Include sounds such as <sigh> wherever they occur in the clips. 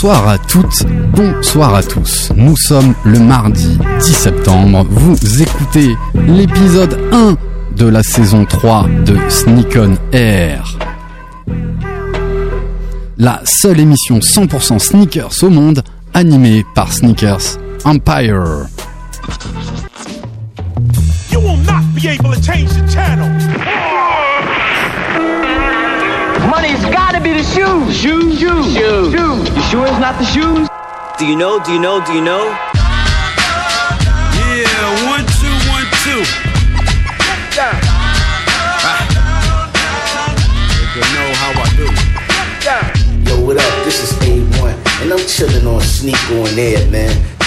Bonsoir à toutes, bonsoir à tous. Nous sommes le mardi 10 septembre. Vous écoutez l'épisode 1 de la saison 3 de Sneak on Air. La seule émission 100% sneakers au monde animée par Sneakers Empire. Money's gotta be the shoes. Shoes, shoes, shoes. shoes. You sure it's not the shoes? Do you know? Do you know? Do you know? Yeah, one, two, one, two. You know how I do. Yo, what up? This is A1, and I'm chilling on Sneak on Air, man.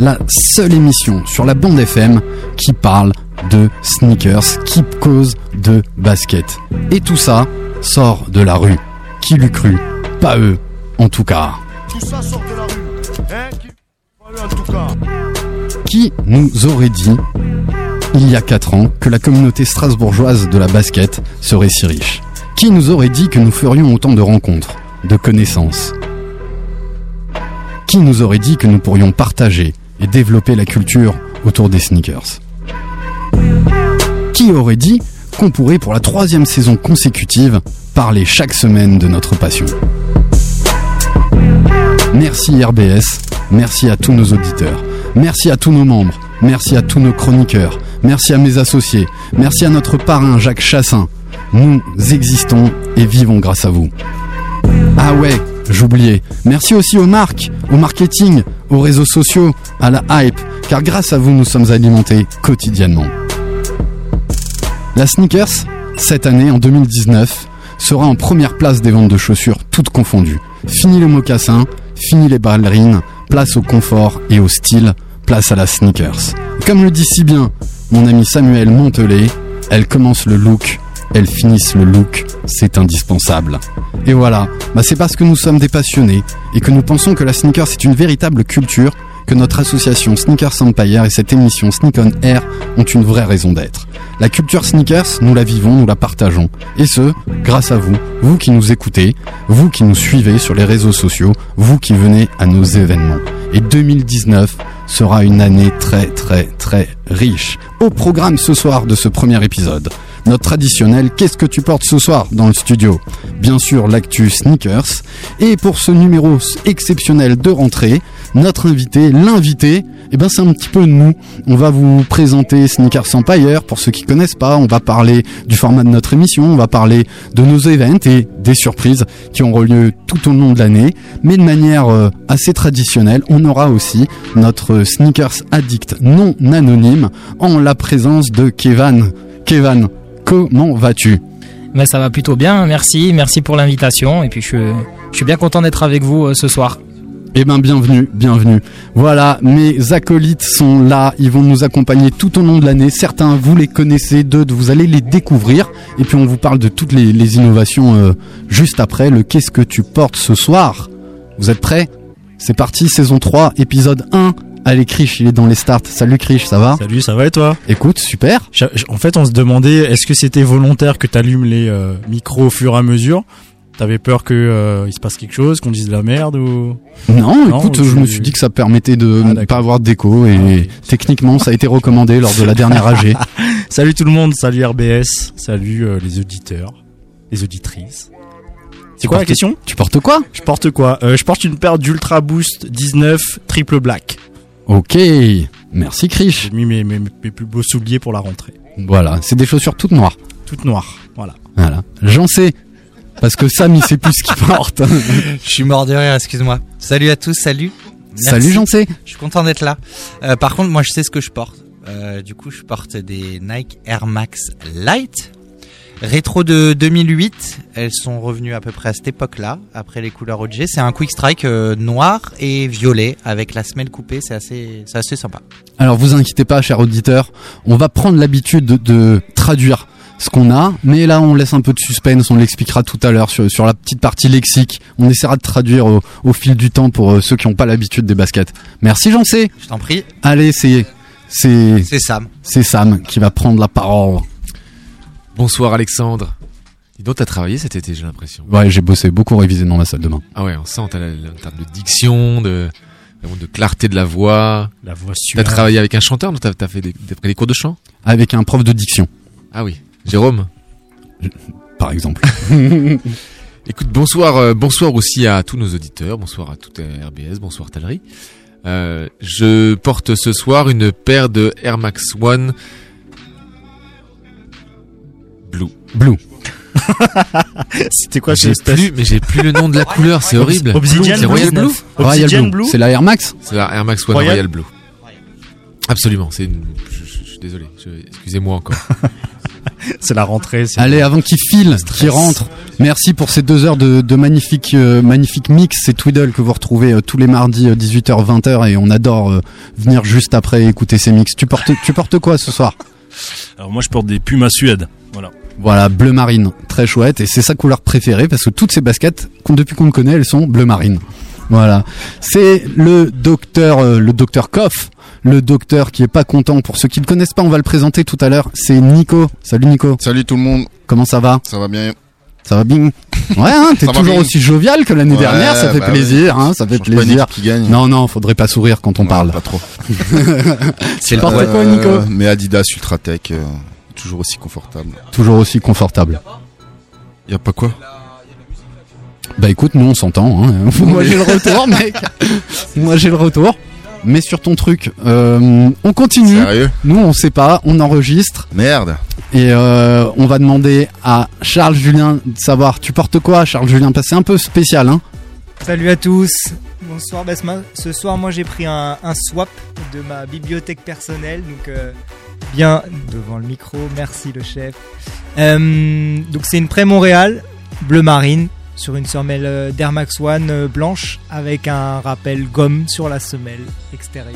La seule émission sur la bande FM qui parle de sneakers, qui cause de basket. Et tout ça sort de la rue. Qui l'eût cru? Pas eux, en tout cas. Tout ça sort de la rue. Hein? Qui... En tout cas. Qui nous aurait dit, il y a 4 ans, que la communauté strasbourgeoise de la basket serait si riche? Qui nous aurait dit que nous ferions autant de rencontres, de connaissances? Qui nous aurait dit que nous pourrions partager et développer la culture autour des sneakers Qui aurait dit qu'on pourrait pour la troisième saison consécutive parler chaque semaine de notre passion? Merci RBS, merci à tous nos auditeurs, merci à tous nos membres, merci à tous nos chroniqueurs, merci à mes associés, merci à notre parrain Jacques Chassin. Nous existons et vivons grâce à vous. Ah ouais, j'oubliais. Merci aussi aux marques, au marketing, aux réseaux sociaux, à la hype, car grâce à vous, nous sommes alimentés quotidiennement. La sneakers, cette année, en 2019, sera en première place des ventes de chaussures toutes confondues. Fini les mocassins, fini les ballerines, place au confort et au style, place à la sneakers. Comme le dit si bien mon ami Samuel Montelet, elles commencent le look, elles finissent le look, c'est indispensable. Et voilà, bah c'est parce que nous sommes des passionnés et que nous pensons que la sneaker c'est une véritable culture que notre association Sneakers Empire et cette émission Sneak on Air ont une vraie raison d'être. La culture sneakers, nous la vivons, nous la partageons. Et ce, grâce à vous, vous qui nous écoutez, vous qui nous suivez sur les réseaux sociaux, vous qui venez à nos événements. Et 2019 sera une année très très très riche. Au programme ce soir de ce premier épisode, notre traditionnel Qu'est-ce que tu portes ce soir dans le studio Bien sûr l'actu sneakers. Et pour ce numéro exceptionnel de rentrée, notre invité, l'invité, eh ben c'est un petit peu nous. On va vous présenter Sneakers Empire pour ceux qui connaissent pas. On va parler du format de notre émission, on va parler de nos events et des surprises qui auront lieu tout au long de l'année. Mais de manière euh, assez traditionnelle, on aura aussi notre Sneakers Addict non anonyme en la présence de Kevan. Kevan, comment vas-tu? Mais ça va plutôt bien, merci, merci pour l'invitation et puis je, je suis bien content d'être avec vous euh, ce soir. Eh ben bienvenue, bienvenue. Voilà, mes acolytes sont là, ils vont nous accompagner tout au long de l'année. Certains vous les connaissez, d'autres vous allez les découvrir. Et puis on vous parle de toutes les, les innovations euh, juste après. Le qu'est-ce que tu portes ce soir? Vous êtes prêts? C'est parti, saison 3, épisode 1. Allez Krish, il est dans les starts. Salut Krish, ça va Salut, ça va et toi Écoute, super. En fait, on se demandait est-ce que c'était volontaire que t'allumes les euh, micros au fur et à mesure? T'avais peur que euh, il se passe quelque chose, qu'on dise de la merde ou? Non, Non, écoute, je me suis dit que ça permettait de Ah, ne pas avoir d'écho et techniquement ça a été recommandé lors de la dernière AG. <laughs> Salut tout le monde, salut RBS, salut euh, les auditeurs, les auditrices. C'est quoi la question? Tu portes quoi? Je porte quoi? Euh, Je porte une paire d'Ultra Boost 19 triple black. Ok, merci Krish. J'ai mis mes, mes, mes plus beaux souliers pour la rentrée. Voilà, c'est des chaussures toutes noires. Toute noire, voilà. Voilà, j'en sais. Parce que Sam, il sait plus ce qu'il <laughs> porte. Je suis mort de rire, excuse-moi. Salut à tous, salut. Merci. Salut, j'en sais. Je suis content d'être là. Euh, par contre, moi, je sais ce que je porte. Euh, du coup, je porte des Nike Air Max Light. Rétro de 2008, elles sont revenues à peu près à cette époque-là, après les couleurs OG. C'est un quick strike euh, noir et violet avec la semelle coupée, c'est assez, c'est assez sympa. Alors vous inquiétez pas, chers auditeurs, on va prendre l'habitude de, de traduire ce qu'on a, mais là on laisse un peu de suspense, on l'expliquera tout à l'heure sur, sur la petite partie lexique. On essaiera de traduire au, au fil du temps pour euh, ceux qui n'ont pas l'habitude des baskets. Merci j'en sais. Je t'en prie, Allez, c'est c'est c'est Sam. c'est Sam qui va prendre la parole. Bonsoir Alexandre. Dis donc, t'as travaillé cet été, j'ai l'impression. Ouais, j'ai bossé beaucoup révisé dans ma salle de bain. Ah ouais, on sent, en termes de diction, de, de clarté de la voix. La voix T'as travaillé avec un chanteur, donc t'as, fait des, t'as pris des cours de chant? Avec un prof de diction, Ah oui, Jérôme? par exemple. <laughs> <laughs> Écoute, bonsoir, euh, bonsoir aussi à tous nos auditeurs, bonsoir à toute RBS, bonsoir Talerie. Euh, je porte ce soir une paire de Air Max One Blue. Blue. <laughs> C'était quoi j'ai ce plus, mais j'ai plus le nom de la <laughs> couleur, c'est horrible. Obsidian c'est Royal Blue. Royal Blue. Blue. C'est la Air Max C'est la Air Max One Royal Royal, Blue. Absolument, c'est une... je, je- je suis désolé, je- excusez-moi encore. <laughs> C'est la rentrée. c'est- Allez, avant qu'il file, qu'il rentre. Merci pour ces deux heures de, de magnifique, euh, magnifique mix. C'est Twiddle que vous retrouvez euh, tous les mardis 18h 20h et on adore euh, venir juste après écouter ces mix. Tu portes, tu portes quoi ce soir? Alors moi je porte des Pumas Suède. Voilà. Voilà, bleu marine, très chouette et c'est sa couleur préférée parce que toutes ces baskets, depuis qu'on le connaît, elles sont bleu marine. Voilà, c'est le docteur, euh, le docteur Koff, le docteur qui est pas content. Pour ceux qui ne le connaissent pas, on va le présenter tout à l'heure. C'est Nico. Salut Nico. Salut tout le monde, Comment ça va? Ça va bien Ça va bien? Ouais, hein, t'es toujours aussi jovial que l'année Ouais, dernière, ça fait bah plaisir, hein, ça fait Change plaisir. qui gagne. Non, non, faudrait pas sourire quand on Ouais, parle. Pas trop. C'est ouais. quoi, Nico Euh, Mais Adidas Ultratech, euh, toujours aussi confortable. Toujours aussi confortable. Y a pas quoi? Bah écoute, nous on s'entend. Hein. <laughs> Moi j'ai le retour, mec. <laughs> Moi j'ai le retour. Mais sur ton truc, euh, on continue. Sérieux? Nous on sait pas, on enregistre Merde et euh, on va demander à Charles Julien de savoir. Tu portes quoi, Charles Julien? Parce que c'est un peu spécial, hein. Salut à tous. Bonsoir Basma. Ce soir, moi j'ai pris un, un swap de ma bibliothèque personnelle. Donc, euh, bien devant le micro. Merci le chef. Euh, donc, c'est une pré Montréal, bleu marine, sur une semelle euh, d'Air Max One euh, blanche avec un rappel gomme sur la semelle extérieure.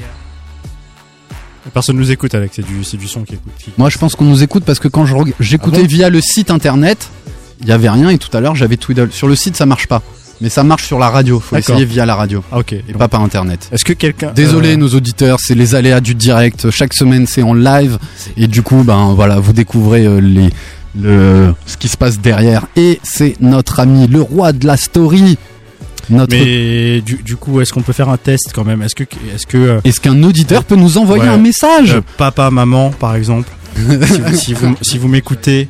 Personne nous écoute, Alex. C'est du, c'est du son qui écoute. qui- Moi je pense qu'on nous écoute parce que quand je j'écoutais Ah bon via le site internet, il y avait rien et tout à l'heure j'avais Twiddle. Sur le site ça marche pas, mais ça marche sur la radio. Faut essayer via la radio Ah, ok. et Donc, pas par internet. Est-ce que quelqu'un. Désolé euh, nos auditeurs, c'est les aléas du direct. Chaque semaine c'est en live et du coup ben voilà vous découvrez euh, les le ce qui se passe derrière et c'est notre ami le roi de la story. Notre Mais du, du coup, est-ce qu'on peut faire un test quand même? Est-ce que, est-ce que euh, est-ce qu'un auditeur peut nous envoyer Ouais. un message? Euh, papa, maman, par exemple, <laughs> si vous, si vous, si vous m'écoutez,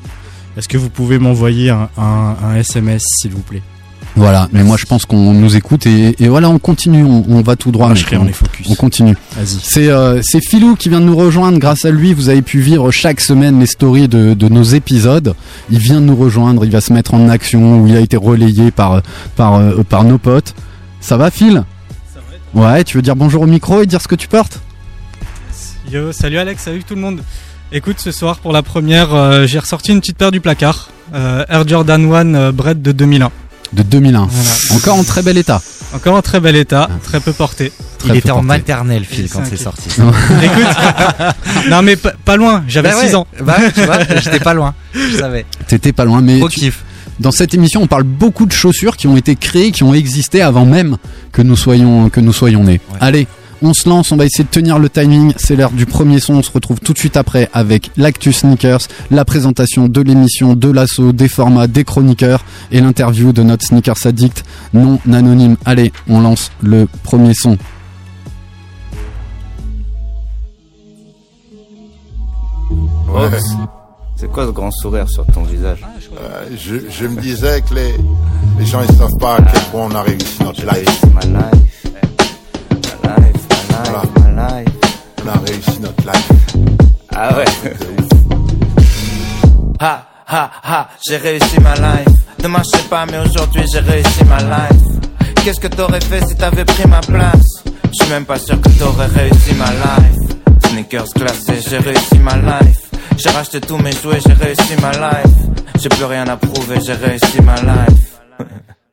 est-ce que vous pouvez m'envoyer un, un, un SMS, s'il vous plaît? Voilà, mais moi je pense qu'on nous écoute et, et voilà on continue, on, on va tout droit. Moi, mec. je serai, on est focus. on continue. Vas-y. C'est euh, c'est Philou qui vient de nous rejoindre. Grâce à lui, vous avez pu vivre chaque semaine les stories de, de nos épisodes. Il vient de nous rejoindre. Il va se mettre en action. Où il a été relayé par par euh, par nos potes. Ça va, Phil? Ouais. Tu veux dire bonjour au micro et dire ce que tu portes? Yo, salut Alex, salut tout le monde. Écoute, ce soir pour la première, euh, j'ai ressorti une petite paire du placard, euh, Air Jordan 1 euh, Bread de 2001. De 2001. Voilà. Encore en très bel état. Encore en très bel état, très peu porté. Très Il peu était en maternelle, Phil, quand c'est sorti. <laughs> Écoute, non mais pas, loin, j'avais Bah 6 ouais, ans. Bah tu vois, j'étais pas loin. Je savais. T'étais pas loin, mais Gros tu- kiff. dans cette émission, on parle beaucoup de chaussures qui ont été créées, qui ont existé avant même que nous soyons que nous soyons nés. Ouais. Allez, on se lance, on va essayer de tenir le timing. C'est l'heure du premier son. On se retrouve tout de suite après avec l'actu sneakers, la présentation de l'émission, de l'assaut, des formats, des chroniqueurs et l'interview de notre sneakers addict non anonyme. Allez, on lance le premier son. Ouais. C'est quoi ce grand sourire sur ton visage Euh, je, je me disais que les, les gens ils savent pas à quel point on a réussi notre life. Voilà. my life. On a réussi notre life. Ah ouais. Ha ha ha, j'ai réussi ma life. Demain je sais pas, mais aujourd'hui j'ai réussi ma life. Qu'est-ce que t'aurais fait si t'avais pris ma place? Je suis même pas sûr que t'aurais réussi ma life. Sneakers classés, j'ai réussi ma life. J'ai racheté tous mes jouets, j'ai réussi ma life. J'ai plus rien à prouver, j'ai réussi ma life. <laughs>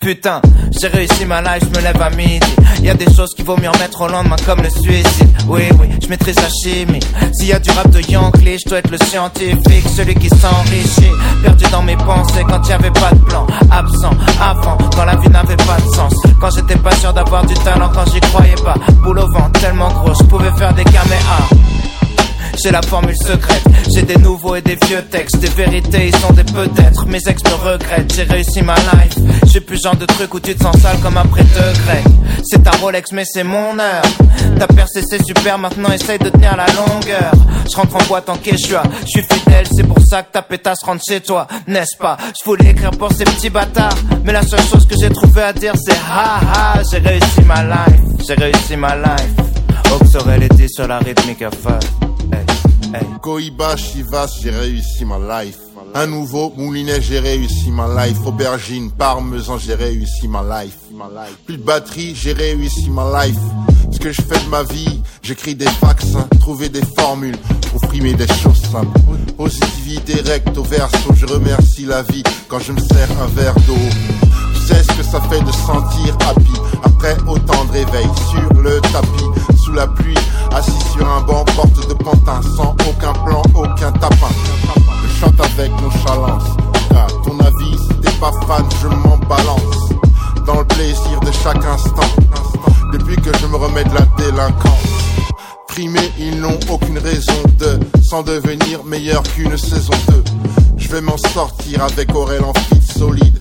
Putain, j'ai réussi ma life, je me lève à midi. Y a des choses qu'il vaut mieux remettre au lendemain comme le suicide. Oui, oui, je maîtrise la chimie. S'il y a du rap de Yankee, je dois être le scientifique, celui qui s'enrichit. Perdu dans mes pensées quand y avait pas de plan. Absent, avant, quand la vie n'avait pas de sens. Quand j'étais pas sûr d'avoir du talent, quand j'y croyais pas. Boule au vent, tellement gros, je pouvais faire des caméas. J'ai la formule secrète, j'ai des nouveaux et des vieux textes, des vérités, ils sont des peut-être. Mes ex me regrettent, j'ai réussi ma life. J'ai plus genre de truc où tu te sens sale comme après deux grecs. C'est ta Rolex, mais c'est mon heure. T'as percé, c'est super, maintenant essaye de tenir la longueur. Je rentre en boîte en quechua, je suis fidèle, c'est pour ça que ta pétasse rentre chez toi, n'est-ce pas? Je voulais écrire pour ces petits bâtards, mais la seule chose que j'ai trouvé à dire c'est ha ha, j'ai réussi ma life, j'ai réussi ma life. Ox aurait été sur la rythmique à faire. Cohiba, Chivas, j'ai réussi ma life. Un nouveau moulinet, j'ai réussi ma life. Aubergine, parmesan, j'ai réussi ma life. Plus de batterie, j'ai réussi ma life. Ce que je fais de ma vie, j'écris des vaccins, trouver des formules pour frimer des choses simples. Positivité recto verso, je remercie la vie quand je me sers un verre d'eau. Tu sais ce que ça fait de sentir happy après autant de réveil sur le tapis, sous la pluie, assis sur un banc, porte de pantin, sans aucun plan, aucun tapin. Je chante avec nonchalance, à ton avis, si t'es pas fan, je m'en balance. Dans le plaisir de chaque instant, depuis que je me remets de la délinquance. Primés, ils n'ont aucune raison de s'en devenir meilleur qu'une saison 2. Je vais m'en sortir avec Aurel en fit solide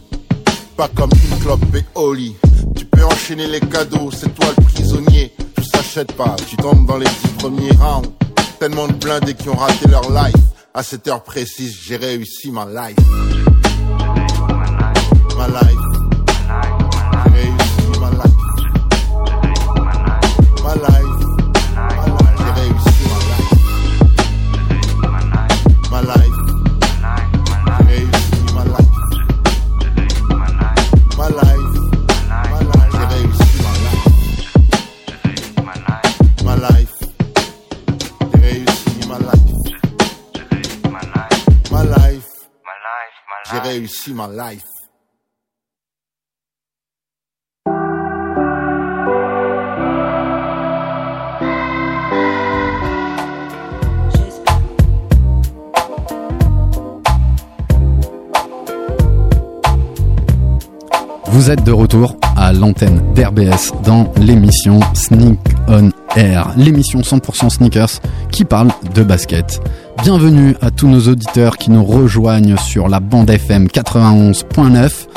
pas comme une clope et Oli. Tu peux enchaîner les cadeaux, c'est toi le prisonnier. Pas, tu tombes dans les dix premiers rounds. Tellement de blindés qui ont raté leur life. À cette heure précise, j'ai réussi. Ma life. Vous êtes de retour à l'antenne d'RBS dans l'émission Sneak on Air, l'émission 100% sneakers qui parle de basket. Bienvenue à tous nos auditeurs qui nous rejoignent sur la bande FM 91.9.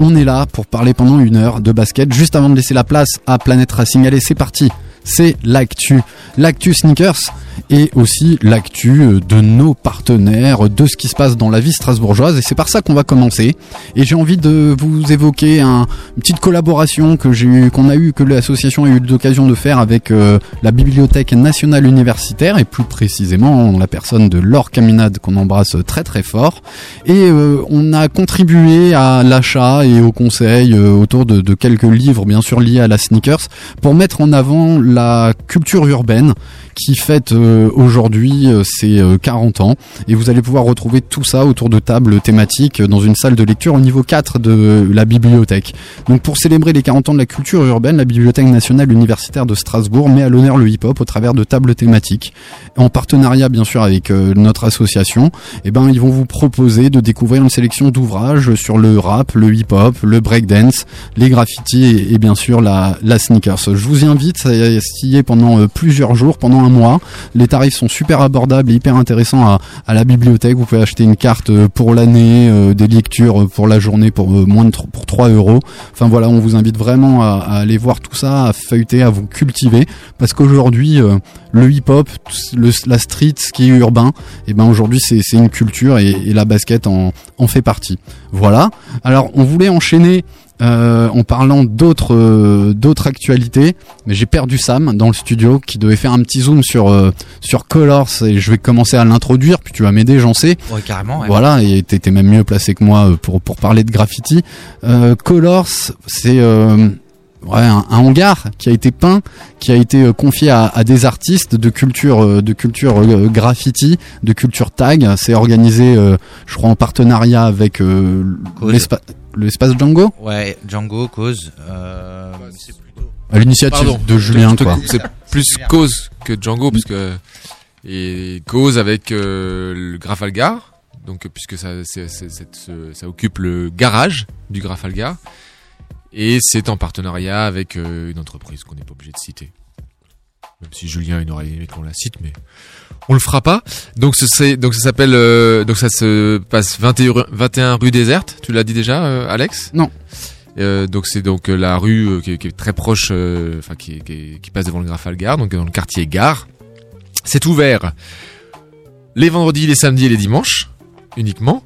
On est là pour parler pendant une heure de basket. Juste avant de laisser la place à Planète Racing, allez, c'est parti. C'est l'actu, l'actu sneakers et aussi l'actu euh, de nos partenaires, de ce qui se passe dans la vie strasbourgeoise. Et c'est par ça qu'on va commencer. Et j'ai envie de vous évoquer un, une petite collaboration que qu'on a eu, que l'association a eu l'occasion de faire avec euh, la Bibliothèque nationale universitaire et plus précisément la personne de Laure Caminade qu'on embrasse très très fort. Et euh, on a contribué à l'achat et au conseil autour de quelques livres, bien sûr liés à la sneakers, pour mettre en avant la culture urbaine qui fête euh, aujourd'hui euh, ses euh, 40 ans et vous allez pouvoir retrouver tout ça autour de tables thématiques dans une salle de lecture au niveau 4 de la bibliothèque. Donc pour célébrer les 40 ans de la culture urbaine, la Bibliothèque nationale universitaire de Strasbourg met à l'honneur le hip-hop au travers de tables thématiques en partenariat bien sûr avec euh, notre association. Et ben ils vont vous proposer de découvrir une sélection d'ouvrages sur le rap, le hip-hop, le breakdance, les graffitis et, et bien sûr la, la sneakers. Je vous invite à y est pendant euh, plusieurs jours, pendant mois. Les tarifs sont super abordables et hyper intéressants à, la bibliothèque. Vous pouvez acheter une carte euh, pour l'année, euh, des lectures pour la journée pour euh, moins de pour 3 euros. Enfin voilà, on vous invite vraiment à, aller voir tout ça, à feuilleter, à vous cultiver, parce qu'aujourd'hui euh, le hip-hop, le- la street, ce qui est urbain, et ben aujourd'hui c'est c'est une culture et, et la basket en, en fait partie. Voilà. Alors on voulait enchaîner euh, en parlant d'autres euh, d'autres actualités, mais j'ai perdu Sam dans le studio qui devait faire un petit zoom sur euh, sur Colors et je vais commencer à l'introduire puis tu vas m'aider, j'en sais. Ouais, carrément, ouais. Voilà, et t'étais même mieux placé que moi pour pour parler de graffiti. Euh, Colors, c'est euh, ouais, un, un hangar qui a été peint, qui a été euh, confié à, à des artistes de culture, euh, de culture euh, graffiti, de culture tag. C'est organisé, euh, je crois, en partenariat avec euh, Cause. l'espa- l'espace Django, Ouais, Django, cause. Euh, c'est plutôt. à l'initiative de Julien, quoi. C'est plus cause que Django, puisque et cause avec euh, le Grafalgar, donc puisque ça, c'est- c'est- c'est- ce- ça occupe le garage du Grafalgar, et c'est en partenariat avec euh, une entreprise qu'on n'est pas obligé de citer. Même si Julien il aurait aimé qu'on la cite, mais on le fera pas. Donc ce donc ça s'appelle euh, donc ça se passe 21 rue- 21 rue déserte. Tu l'as dit déjà, euh, Alex? Non. Euh, donc c'est donc euh, la rue qui, est, qui est très proche, enfin qui, qui, qui passe devant le Grafalgar, donc dans le quartier Gare. C'est ouvert les vendredis, les samedis et les dimanches uniquement.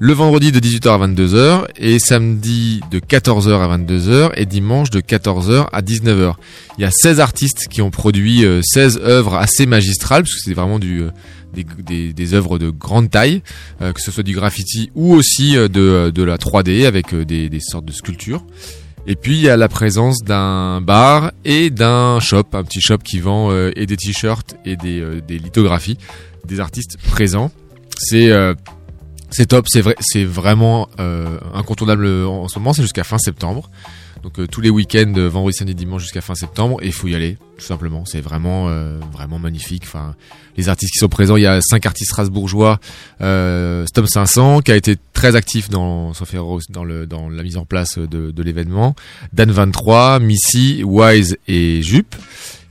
Le vendredi de 18h à 22h et samedi de 14h à 22h et dimanche de 14h à 19h. Il y a 16 artistes qui ont produit euh, 16 œuvres assez magistrales parce que c'est vraiment du euh, des, des, des œuvres de grande taille, euh, que ce soit du graffiti ou aussi euh, de, de la 3D avec euh, des, des sortes de sculptures. Et puis il y a la présence d'un bar et d'un shop, un petit shop qui vend euh, et des t-shirts et des, euh, des lithographies des artistes présents. C'est euh, c'est top, c'est vrai, c'est vraiment euh, incontournable en, en ce moment. C'est jusqu'à fin septembre. Donc euh, tous les week-ends, euh, vendredi, samedi, dimanche jusqu'à fin septembre, et il faut y aller tout simplement. C'est vraiment euh, vraiment magnifique. Les artistes qui sont présents, il y a cinq artistes strasbourgeois. Euh, Stom 500 qui a été très actif dans la mise en place de, de l'événement. Dan 23, Missy, Wise et Jup.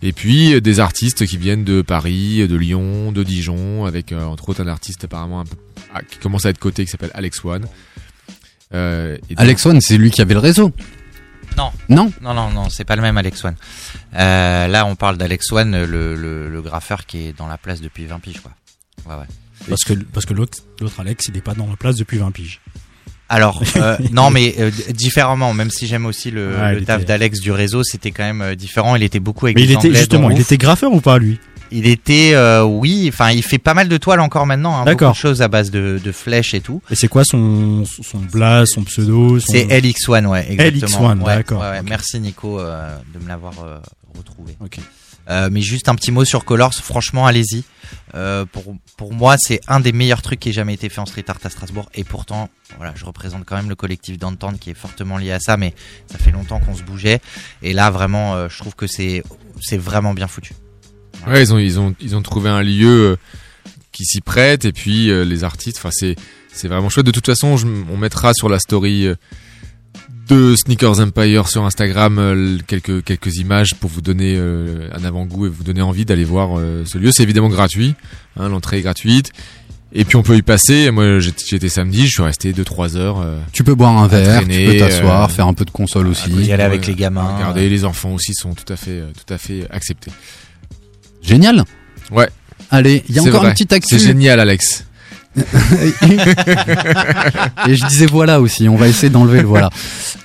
Et puis euh, des artistes qui viennent de Paris, de Lyon, de Dijon, avec euh, entre autres un artiste apparemment un peu, ah, qui commence à être coté qui s'appelle Alex One. Euh, et Alex One, c'est lui qui avait le réseau. Non. Non Non, non, non, c'est pas le même Alex One. Euh, là, on parle d'Alex One, le, le, le graffeur qui est dans la place depuis 20 piges, quoi. Ouais, ouais. Parce que, parce que l'autre, Alex, il est pas dans la place depuis 20 piges. Alors, <laughs> euh, non, mais euh, différemment, même si j'aime aussi le, Ouais, le il taf était- d'Alex du réseau, c'était quand même euh, différent. Il était beaucoup avec Mais il était, Anglais justement, il ouf. était graffeur ou pas, lui? Il était, euh, oui, enfin, il fait pas mal de toiles encore maintenant. Hein, D'accord. Beaucoup de choses à base de, de flèches et tout. Et c'est quoi son, son blast, son pseudo? son- C'est LX1, ouais, exactement. LX1, Ouais, d'accord. ouais, ouais. Ok. Merci Nico euh, de me l'avoir euh, retrouvé. Ok. Euh, mais juste un petit mot sur Colors, franchement, allez-y. Euh, pour, pour moi, c'est un des meilleurs trucs qui ait jamais été fait en street art à Strasbourg. Et pourtant, voilà, je représente quand même le collectif d'entente qui est fortement lié à ça, mais ça fait longtemps qu'on se bougeait. Et là, vraiment, euh, je trouve que c'est vraiment bien foutu. Ouais, ils ont ils ont ils ont trouvé un lieu qui s'y prête et puis les artistes. C'est vraiment chouette. De toute façon, on mettra sur la story de Sneakers Empire sur Instagram euh, quelques quelques images pour vous donner euh, un avant-goût et vous donner envie d'aller voir euh, ce lieu. C'est évidemment gratuit. Hein, L'entrée est gratuite. Et puis on peut y passer. Moi, j'étais samedi, je suis resté 2-3 heures. euh, Tu peux boire un verre, traîner, tu peux t'asseoir, euh, faire un peu de console aussi. y aller avec les gamins. Regardez, les enfants aussi sont tout à fait tout à fait acceptés. Génial. Ouais. Allez, il y a encore vrai. une petite actu. C'est génial, Alex. Et je disais voilà aussi, on va essayer d'enlever le voilà.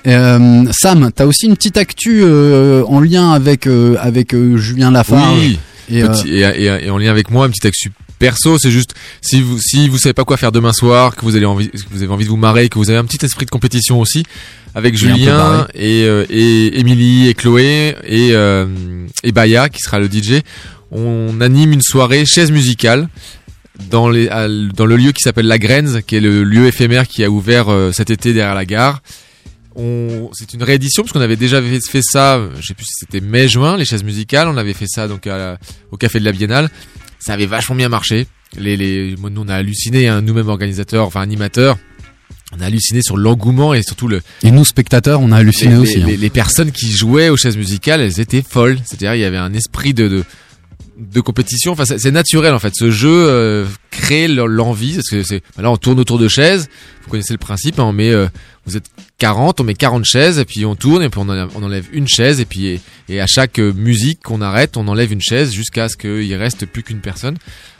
Euh, Sam, t'as aussi une petite actu euh, en lien avec euh, avec euh, Julien Lafarge. Oui. Et, Petit- et, et- et en lien avec moi, un petit actu perso, c'est juste si vous si vous savez pas quoi faire demain soir, que vous avez envie que vous avez envie de vous marrer, que vous avez un petit esprit de compétition aussi avec Julien et et Émilie et Chloé et et Baya qui sera le DJ, on anime une soirée chaise musicale dans les à- dans le lieu qui s'appelle La Grenze, qui est le lieu éphémère qui a ouvert euh, cet été derrière la gare. On, c'est une réédition parce qu'on avait déjà fait, fait ça, euh, je sais plus si c'était mai-juin, les chaises musicales. On avait fait ça donc à- au café de la Biennale. Ça avait vachement bien marché. Les, les, nous on a halluciné, hein, nous-mêmes organisateurs, enfin animateurs, on a halluciné sur l'engouement et surtout le. Et nous spectateurs, on a halluciné les, aussi. les- hein. les personnes qui jouaient aux chaises musicales, elles étaient folles. C'est-à-dire il y avait un esprit de, de de compétition. Enfin, c'est naturel en fait. Ce jeu euh, crée l'envie parce que c'est bah là on tourne autour de chaises. Vous connaissez le principe. hein, on met, euh, vous êtes 40, on met 40 chaises et puis on tourne et puis on enlève, une chaise et puis et, et à chaque euh, musique qu'on arrête, on enlève une chaise jusqu'à ce qu'il reste plus qu'une personne.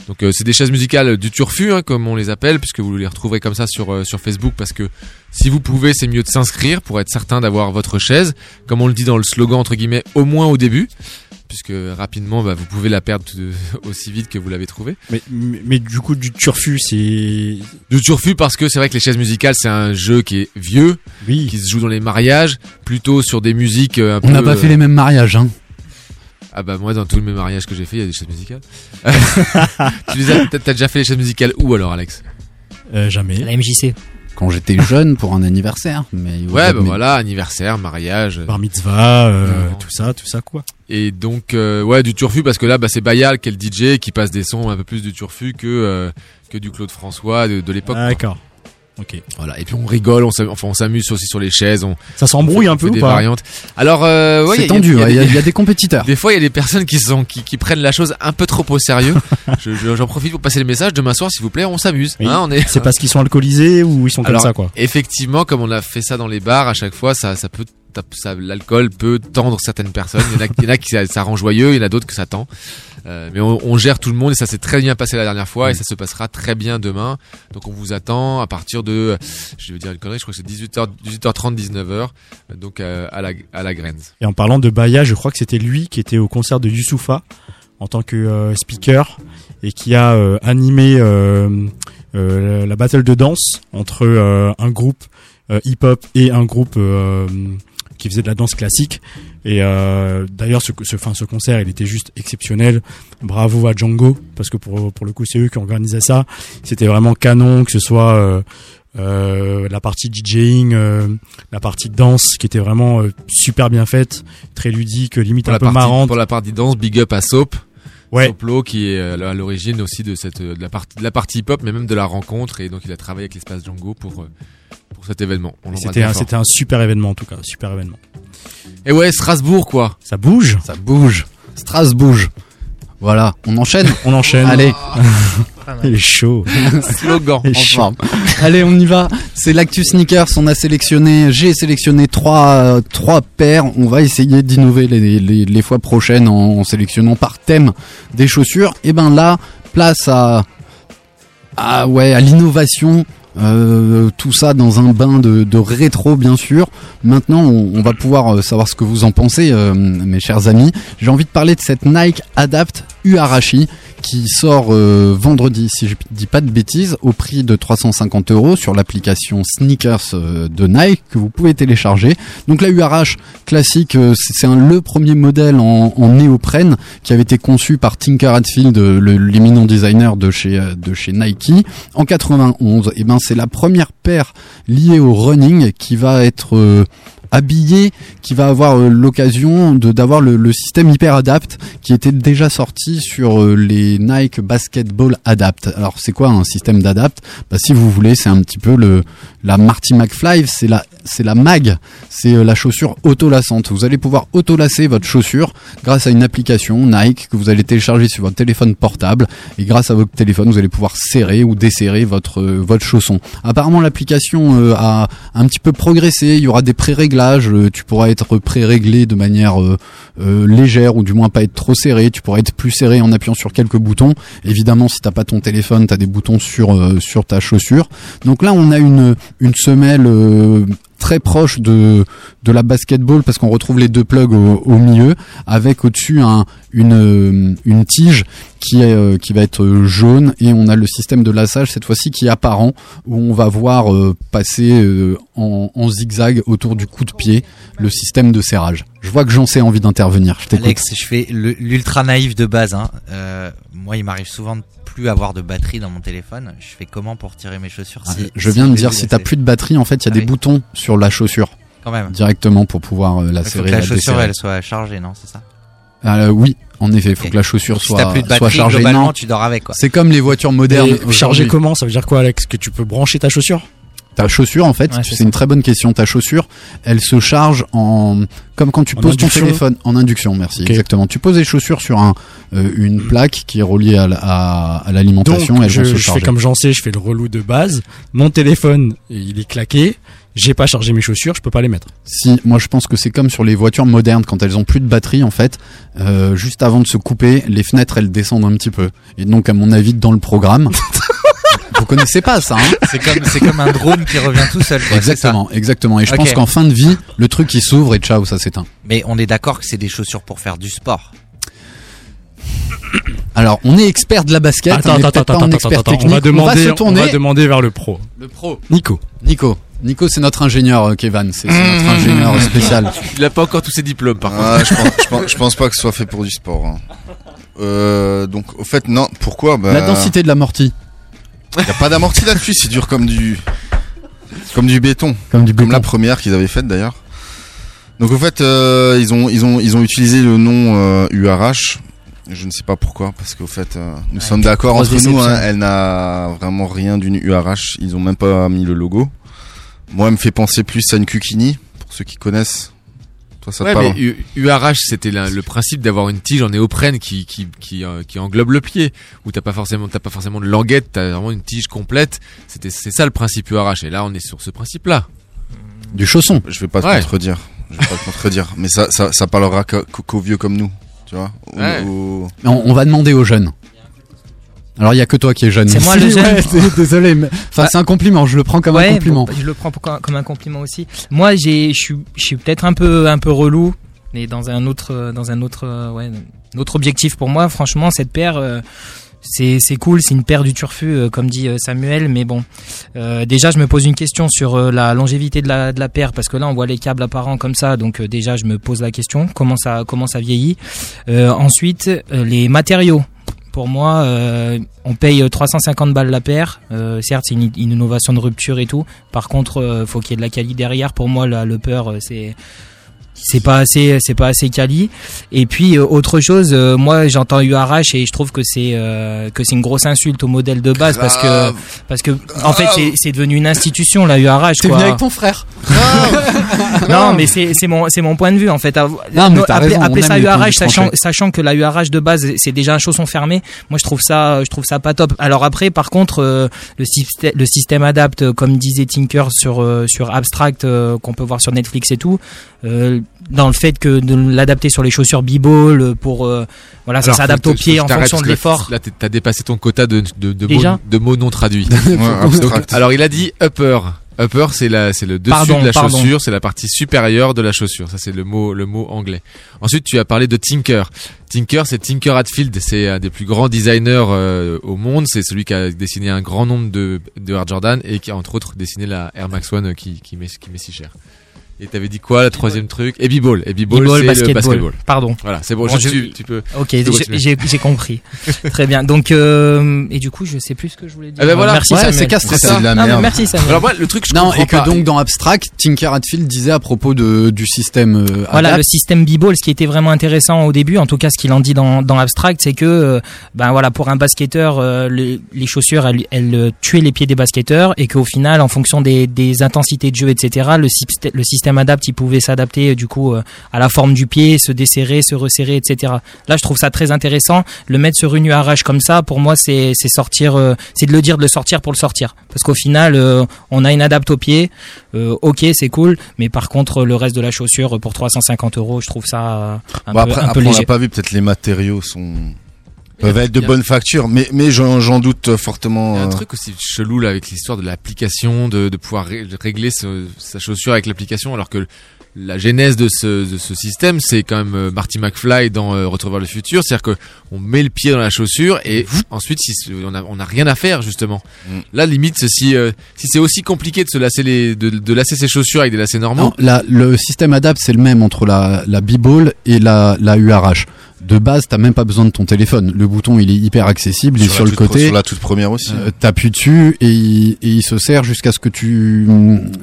Donc euh, c'est des chaises musicales du turfu hein, comme on les appelle puisque vous les retrouverez comme ça sur euh, sur Facebook parce que si vous pouvez, c'est mieux de s'inscrire pour être certain d'avoir votre chaise, comme on le dit dans le slogan entre guillemets, au moins au début puisque rapidement bah, vous pouvez la perdre <laughs> aussi vite que vous l'avez trouvée. Mais, mais, mais du coup, du turfu, c'est. Du turfu parce que c'est vrai que les chaises musicales c'est un jeu qui est vieux, Oui. qui se joue dans les mariages, plutôt sur des musiques euh, un peu. On n'a pas fait euh, les mêmes mariages, hein. Ah bah moi dans tous mes mariages que j'ai fait il y a des chaises musicales. <laughs> tu les as, t'as t'as déjà fait les chaises musicales où alors Alex? Euh, jamais. La MJC. Quand j'étais <laughs> jeune pour un anniversaire. Mais Ouais bah mais- voilà anniversaire, mariage. Bar mitzvah, euh, tout ça, tout ça, quoi. Et donc euh, ouais du turfu parce que là bah c'est Bayal qui est le DJ qui passe des sons un peu plus du turfu que euh, que du Claude François de, de l'époque. quoi. D'accord. Ok. Voilà et puis on rigole, on s'am- enfin on s'amuse aussi sur les chaises, on Ça s'embrouille on un fait peu ou des pas variantes. Alors euh, ouais, c'est il y a- tendu, il y a ouais, il y, a- des- il y a des compétiteurs. <laughs> Des fois, il y a des personnes qui sont qui, qui prennent la chose un peu trop au sérieux. <laughs> Je- je- J'en profite pour passer le message. Demain soir, s'il vous plaît, on s'amuse. Oui. Hein, on est. C'est parce qu'ils sont alcoolisés ou ils sont Alors, comme ça, quoi. Effectivement, comme on a fait ça dans les bars, à chaque fois, ça, ça peut, l'alcool peut tendre certaines personnes. Il y en a, il y en a qui ça, ça rend joyeux, il y en a d'autres que ça tend. Euh, mais on, on gère tout le monde et ça s'est très bien passé la dernière fois et ça se passera très bien demain. Donc on vous attend à partir de, je vais dire une connerie, je crois que c'est 18h, 18h30, 19h, donc euh, à la, à la Grenze. Et en parlant de Baya, je crois que c'était lui qui était au concert de Youssoufa en tant que euh, speaker et qui a animé la battle de danse entre un groupe hip-hop et un groupe qui faisait de la danse classique. Et euh, d'ailleurs, ce, ce, fin, ce concert, il était juste exceptionnel. Bravo à Django, parce que pour, pour le coup, c'est eux qui organisaient ça. C'était vraiment canon, que ce soit euh, euh, la partie DJing, euh, la partie danse, qui était vraiment euh, super bien faite, très ludique, limite Pour un peu partie, marrante. pour la partie danse, big up à Soap. Ouais. Soplo qui est euh, à l'origine aussi de cette de la partie de la partie hip hop mais même de la rencontre et donc il a travaillé avec l'espace Django pour euh, pour cet événement. C'était un, un super événement en tout cas, super événement. Et ouais, Strasbourg quoi. Ça bouge? Ça bouge. Strasbourg. Voilà, on enchaîne? On enchaîne. Allez. <laughs> Il est chaud. <laughs> Slogan. Il est En chaud. forme. <laughs> Allez, on y va. C'est l'actu sneakers. On a sélectionné, j'ai sélectionné trois, trois paires. On va essayer d'innover les, les, les fois prochaines en, en sélectionnant par thème des chaussures. Et ben là, place à, à ouais, à l'innovation. Euh, tout ça dans un bain de, rétro bien sûr. Maintenant, on, va pouvoir euh, savoir ce que vous en pensez, euh, mes chers amis. J'ai envie de parler de cette Nike Adapt Uarashi qui sort vendredi, si je dis pas de bêtises, au prix de 350 euros sur l'application Sneakers de Nike que vous pouvez télécharger. Donc la URH classique, c'est le premier modèle en, en néoprène qui avait été conçu par Tinker Hatfield, l'éminent designer de chez Nike en 91. Et ben c'est la première paire liée au running qui va être euh, habillé qui va avoir euh, l'occasion de d'avoir le, système hyper adapt qui était déjà sorti sur euh, les Nike Basketball Adapt. Alors c'est quoi un système d'adapt? Bah, si vous voulez, c'est un petit peu le la Marty McFly, c'est la c'est la mag, c'est euh, la chaussure auto-lassante. Vous allez pouvoir auto-lasser votre chaussure grâce à une application Nike que vous allez télécharger sur votre téléphone portable et grâce à votre téléphone, vous allez pouvoir serrer ou desserrer votre votre chausson. Apparemment l'application a un petit peu progressé, il y aura des pré-réglages, euh, tu pourras être pré-réglé de manière euh, euh, légère ou du moins pas être trop serré, tu pourras être plus serré en appuyant sur quelques boutons. Évidemment, si t'as pas ton téléphone, t'as des boutons sur sur ta chaussure. Donc là, on a une une semelle très proche de de la basketball parce qu'on retrouve les deux plugs au, milieu avec au-dessus un une euh, une tige qui est euh, qui va être jaune et on a le système de lassage cette fois-ci qui est apparent où on va voir euh, passer en zigzag autour du coup de pied le système de serrage. Je vois que j'en sais envie d'intervenir. Je t'écoute. Alex, je fais l'ultra naïf de base. Hein. Euh, moi, il m'arrive souvent de plus avoir de batterie dans mon téléphone. Je fais comment pour tirer mes chaussures Ah, si- je si viens de dire si t'as plus de batterie en fait il y a Ah des oui. boutons sur la chaussure Quand même. directement pour pouvoir euh, la Il faut serrer que la la chaussure desserrer. elle soit chargée, non C'est ça? Euh, oui, en effet, il faut que la chaussure Si soit, t'as plus de soit batterie, chargée. globalement, Non, tu dors avec, quoi. C'est comme les voitures modernes. Aujourd'hui. comment? Ça veut dire quoi, Alex? Que tu peux brancher ta chaussure? Ta chaussure, en fait, Ouais, c'est une très bonne question. Ta chaussure, elle se charge en comme quand tu poses ton téléphone en induction. Merci, exactement. Tu poses les chaussures sur un euh, une plaque qui est reliée à, la- à, à l'alimentation. Elles je, se je fais comme j'en sais, je fais le relou de base. Mon téléphone, il est claqué. J'ai pas chargé mes chaussures, je peux pas les mettre. Si, moi je pense que c'est comme sur les voitures modernes quand elles ont plus de batterie en fait, euh, juste avant de se couper, les fenêtres elles descendent un petit peu. Et donc à mon avis dans le programme, <laughs> vous connaissez pas ça. Hein C'est comme, c'est comme un drone qui revient tout seul. quoi, exactement, exactement. Et je Ok. pense qu'en fin de vie, le truc il s'ouvre et ciao ça s'éteint. Mais on est d'accord que c'est des chaussures pour faire du sport. Alors, on est expert de la basket, Attends, on est attends, attends, pas un attends, expert attends, technique. on va demander, se tourner. on va demander vers le pro. Le pro. Nico. Nico. Nico, c'est notre ingénieur, euh, Kevin. C'est c'est notre Mmh. ingénieur spécial. Il a pas encore tous ses diplômes, par contre. Ah, je, pense, je, pense, je pense pas que ce soit fait pour du sport. hein. Euh, donc, au fait, non. Pourquoi? Bah, La densité de l'amorti. Y a pas d'amorti là-dessus, c'est dur comme du comme du béton. Comme du la première qu'ils avaient faite d'ailleurs. Donc au fait, euh, ils ont ils ont ils ont utilisé le nom euh, URH. Je ne sais pas pourquoi, parce qu'au fait, euh, nous Ouais, sommes d'accord entre nous. hein, elle n'a vraiment rien d'une URH. Ils ont même pas mis le logo. Moi, elle me fait penser plus à une Kukini, pour ceux qui connaissent. Toi, ça te Ouais, parle mais URH, c'était le principe d'avoir une tige en néoprène qui qui qui, euh, qui englobe le pied, où t'as pas forcément t'as pas forcément de languette, t'as vraiment une tige complète. C'était c'est ça le principe URH. Et là, on est sur ce principe-là. Du chausson. Je vais pas te Ouais. contredire. Je vais pas te contredire. Mais ça, ça, ça parlera qu'aux vieux comme nous. Tu vois Ouais. on va demander aux jeunes. Alors, il y a que toi qui es jeune. C'est moi le <laughs> jeune. ouais, désolé, mais enfin, Bah, c'est un compliment. Je le prends comme un compliment. bon, je le prends comme un compliment aussi. Moi, j'ai, je suis, je suis peut-être un peu, un peu relou, mais dans un autre, dans un autre, euh, ouais, un autre objectif pour moi. Franchement, cette paire, euh, c'est, c'est cool. C'est une paire du turfu, euh, comme dit Samuel. Mais bon, euh, déjà, je me pose une question sur euh, la longévité de la, de la paire, parce que là, on voit les câbles apparents comme ça. Donc déjà, je me pose la question comment ça, comment ça vieillit. Euh, ensuite, les matériaux. Pour moi, euh, on paye 350 balles la paire. Euh, certes, c'est une, innovation de rupture et tout. Par contre, euh, faut qu'il y ait de la qualité derrière. Pour moi, le peur, euh, c'est c'est pas assez, c'est pas assez quali. Et puis euh, autre chose, euh, moi j'entends URH et je trouve que c'est euh, que c'est une grosse insulte au modèle de base parce que parce que en fait c'est c'est devenu une institution la URH. T'es quoi. venu avec ton frère. non, mais c'est c'est mon c'est mon point de vue en fait. Non, mais t'as appeler raison, ça URH sachant sachant que la URH de base c'est déjà un chausson fermé. Moi je trouve ça je trouve ça pas top. Alors après par contre euh, le système le système adapt euh, comme disait Tinker sur euh, sur Abstract euh, qu'on peut voir sur Netflix et tout euh, dans le fait que de l'adapter sur les chaussures b-ball euh, pour euh, voilà ça s'adapte faut au que- pied faut en fonction de l'effort. Là, t'as dépassé ton quota de, de, de, Déjà mots, de mots non traduits. <laughs> Ouais, alors, il a dit upper. Upper, c'est la, c'est le dessus Pardon, de la pardon. chaussure, c'est la partie supérieure de la chaussure. Ça, c'est le mot, le mot anglais. Ensuite, tu as parlé de Tinker. Tinker, c'est Tinker Hatfield. C'est un des plus grands designers euh, au monde. C'est celui qui a dessiné un grand nombre de, de Air Jordan et qui a entre autres dessiné la Air Max One qui, qui, m'est, qui m'est si cher. Et t'avais dit quoi, le troisième truc? Et B-ball. Et B-ball, B-ball, c'est le basketball. basketball. Pardon. Voilà, c'est bon, Bon, je, je- tu, tu peux. Ok, tu peux j'ai- compris. <laughs> Très bien. Donc euh, et du coup, je sais plus ce que je voulais dire. Eh ben voilà. Merci Ouais, c'est castré, C'est ça. de la Non, mais merde. merci Samuel. Alors moi, le truc, je Non, comprends et que pas. donc dans Abstract, Tinker Hatfield disait à propos de, du système euh, Voilà, Adapt, le système b-ball, ce qui était vraiment intéressant au début, en tout cas ce qu'il en dit dans, dans Abstract, c'est que euh, ben voilà, pour un basketteur, euh, le- les chaussures, elles, elles tuaient les pieds des basketteurs et qu'au final, en fonction des, des intensités de jeu, etc., le système adapt, il pouvait s'adapter euh, du coup euh, à la forme du pied, se desserrer, se resserrer, etc. Là, je trouve ça très intéressant. Le mettre sur une URH comme ça, pour moi, c'est sortir, euh, c'est de le dire, de le sortir pour le sortir, parce qu'au final, on a une adapte au pied, ok, c'est cool, mais par contre, le reste de la chaussure pour 350 euros, je trouve ça un Bon, peu, après, un peu après on léger. l'a pas vu, peut-être les matériaux sont peuvent être de bonne facture, mais mais j'en j'en doute fortement. Il y a un euh, truc aussi chelou là avec l'histoire de l'application, de, de pouvoir ré- régler ce- sa chaussure avec l'application, alors que la genèse de ce, de ce système, c'est quand même euh, Marty McFly dans euh, Retour vers le futur, c'est-à-dire que on met le pied dans la chaussure et ensuite si, on a on a rien à faire justement. Mm. Là limite si euh, si c'est aussi compliqué de se lasser les de, de lasser ses chaussures avec des lacets normaux, Non, la- le système Adapt, c'est le même entre la, la B-Ball et la, la URH. De base, t'as même pas besoin de ton téléphone. Le bouton, il est hyper accessible, il est sur le côté. Sur la toute première aussi. Euh, T'appuies dessus et il, et il se sert jusqu'à ce que tu,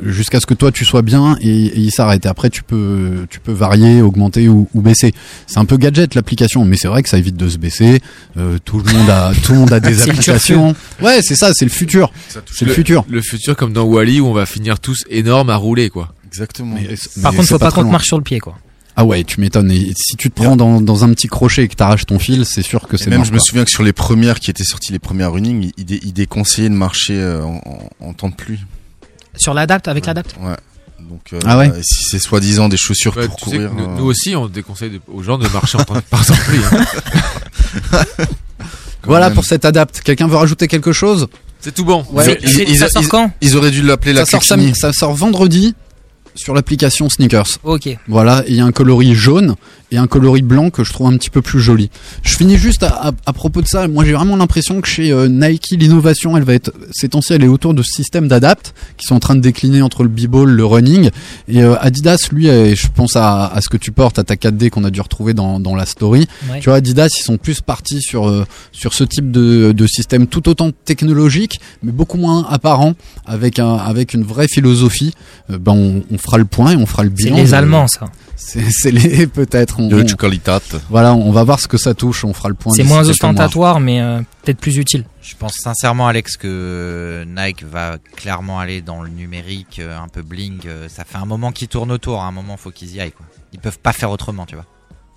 jusqu'à ce que toi tu sois bien et, et il s'arrête. Et après, tu peux, tu peux varier, augmenter ou, ou baisser. C'est un peu gadget l'application, mais c'est vrai que ça évite de se baisser. Euh, tout le monde a, tout le monde a <laughs> des le applications. Ouais, c'est ça, c'est le futur. C'est le, futur. le futur comme dans Wally où on va finir tous énormes à rouler quoi. Exactement. Mais- Par contre, faut pas, très qu'on marche sur le pied, quoi. Ah ouais, tu m'étonnes. Et si tu te prends dans, dans un petit crochet et que t'arraches ton fil, c'est sûr que c'est même, mort, je me quoi. souviens que sur les premières qui étaient sorties, les premières running, il, dé- il déconseillait de marcher euh, en, en, en temps de pluie. Sur l'adapt, avec l'adapt. Ouais. Donc, euh, Ah ouais euh, si c'est soi-disant des chaussures Ouais, pour courir. nous, euh, nous aussi on déconseille de- aux gens de marcher en temps de pluie. hein. <laughs> <laughs> Voilà même. pour cet adapt. Quelqu'un veut rajouter quelque chose? C'est tout bon. Ouais. Ils, ils- ça sort ils- quand? ils auraient dû l'appeler la ça sort, ça sort vendredi. Sur l'application Sneakers. Ok. Voilà, et il y a un coloris jaune et un coloris blanc que je trouve un petit peu plus joli. Je finis juste à, à- à propos de ça. Moi, j'ai vraiment l'impression que chez euh, Nike, l'innovation, elle va être, ces temps-ci, elle est autour de ce système d'adapt qui sont en train de décliner entre le b-ball, le running. Et euh, Adidas, lui, euh, je pense à, à ce que tu portes, à ta 4D qu'on a dû retrouver dans, dans la story. Ouais. Tu vois, Adidas, ils sont plus partis sur euh, sur ce type de, de système tout autant technologique, mais beaucoup moins apparent, avec un avec une vraie philosophie. Ben, on, on fera le point et on fera le C'est bilan. les de- Allemands, ça. C'est c'est les <laughs> peut-être. on- Deutsche on- Qualität. Voilà, on va voir ce que ça touche. On fera le point. C'est moins ostentatoire, mais euh, peut-être plus utile. Je pense sincèrement, Alex, que Nike va clairement aller dans le numérique, euh, un peu bling. euh, Ça fait un moment qu'ils tournent autour. À un moment, faut qu'ils y aillent. Quoi. Ils peuvent pas faire autrement, tu vois.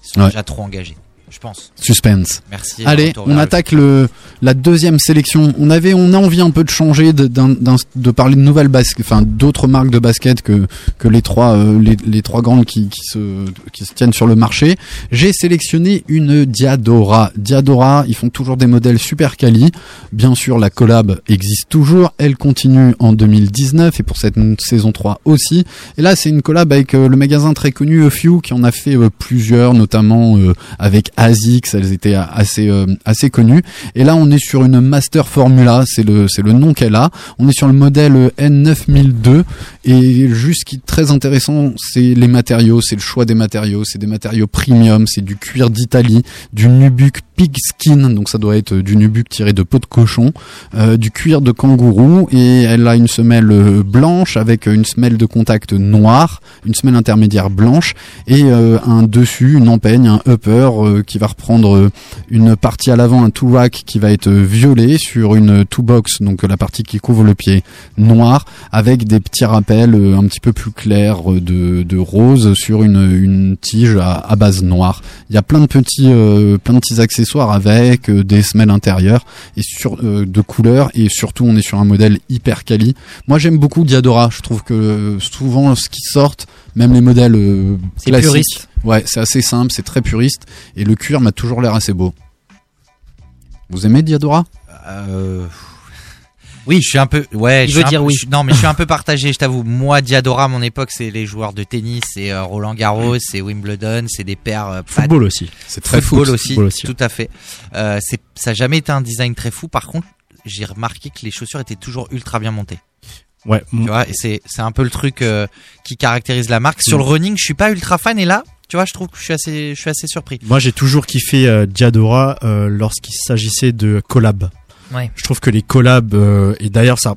Ils sont Ouais. déjà trop engagés. Je pense. Suspense. Merci. Allez, on attaque le la deuxième sélection. On avait, on a envie un peu de changer, de, d'un- d'un- de parler de nouvelles basket, enfin d'autres marques de basket que que les trois euh, les, les trois grandes qui, qui se qui se tiennent sur le marché. J'ai sélectionné une Diadora. Diadora, ils font toujours des modèles super quali. Bien sûr, la collab existe toujours. Elle continue en 2019 et pour cette saison 3 aussi. Et là, c'est une collab avec euh, le magasin très connu A Few qui en a fait euh, plusieurs, notamment euh, avec ASICS. Elles étaient assez euh, assez connues. Et là, on est sur une Master Formula. C'est le c'est le nom qu'elle a. On est sur le modèle euh, N9002 et juste ce qui est très intéressant, c'est les matériaux, c'est le choix des matériaux. C'est des matériaux premium. C'est du cuir d'Italie, du nubuck pigskin, donc ça doit être du nubuck tiré de peau de cochon, euh, du cuir de kangourou et elle a une semelle blanche avec une semelle de contact noire, une semelle intermédiaire blanche et euh, un dessus, une empeigne, un upper euh, qui va reprendre une partie à l'avant, un two rack qui va être violet sur une two box, donc la partie qui couvre le pied noir avec des petits rappels euh, un petit peu plus clairs euh, de, de rose sur une, une tige à, à base noire. Il y a plein de petits euh, plein de petits accessoires avec euh, des semelles intérieures et sur euh, de couleurs et surtout on est sur un modèle hyper quali. Moi j'aime beaucoup Diadora, je trouve que souvent ce qui sortent, même les modèles euh, C'est classiques, puriste. ouais, c'est assez simple, c'est très puriste et le cuir m'a toujours l'air assez beau. Vous aimez Diadora? Euh... Oui, je suis un peu. Ouais, Il je veut dire peu- oui. je- non, mais je suis un peu <laughs> partagé. Je t'avoue. Moi, Diadora, à mon époque, c'est les joueurs de tennis, c'est euh, Roland Garros, c'est Wimbledon, c'est des paires. euh, Football aussi. C'est très football foot. aussi, Football aussi. tout à fait. Euh, c'est, ça a jamais été un design très fou. Par contre, j'ai remarqué que les chaussures étaient toujours ultra bien montées. Ouais. Tu vois, et c'est, c'est un peu le truc euh, qui caractérise la marque. Sur Mm. le running, je suis pas ultra fan, et là, tu vois, je trouve que je suis assez, je suis assez surpris. Moi, j'ai toujours kiffé euh, Diadora euh, lorsqu'il s'agissait de collab. Ouais. Je trouve que les collabs euh, et d'ailleurs ça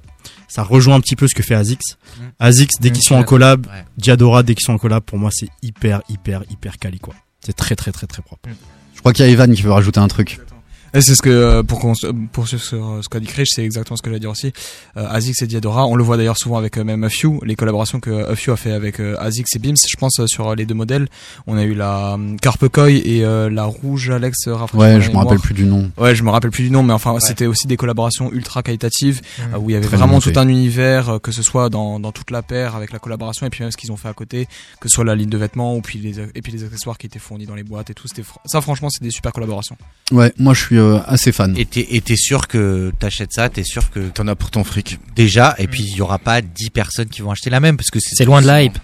ça rejoint un petit peu ce que fait Azix. Mm. Azix dès Mm, qu'ils sont en collab, Ouais. Diadora dès qu'ils sont en collab, pour moi c'est hyper hyper hyper quali quoi. C'est très très très très propre. Je crois qu'il y a Evan qui veut rajouter un truc. Et c'est ce que euh, pour qu'on poursuivre sur euh, ce qu'a dit Krish, c'est exactement ce que j'allais dire aussi. Euh, Azix et Diadora, on le voit d'ailleurs souvent avec euh, même A Few, les collaborations que A Few a fait avec euh, Azix et Beams. Je pense euh, sur euh, les deux modèles, on a eu la euh, Carpe Koi et euh, la rouge Alex. euh, rafraîchis-moi Ouais, je me rappelle plus du nom. Ouais, je me rappelle plus du nom, mais enfin, c'était aussi des collaborations ultra qualitatives Mm. euh, où il y avait Très vraiment tout un univers, euh, que ce soit dans, dans toute la paire avec la collaboration et puis même ce qu'ils ont fait à côté, que ce soit la ligne de vêtements ou puis les et puis les accessoires qui étaient fournis dans les boîtes et tout. C'était fr- ça, franchement, c'est des super collaborations. Ouais, moi je suis euh, assez fan. Et t'es, sûr que t'achètes ça, t'es sûr que T'en as pour ton fric. déjà, et puis il y aura pas 10 personnes qui vont acheter la même parce que c'est, loin de la hype.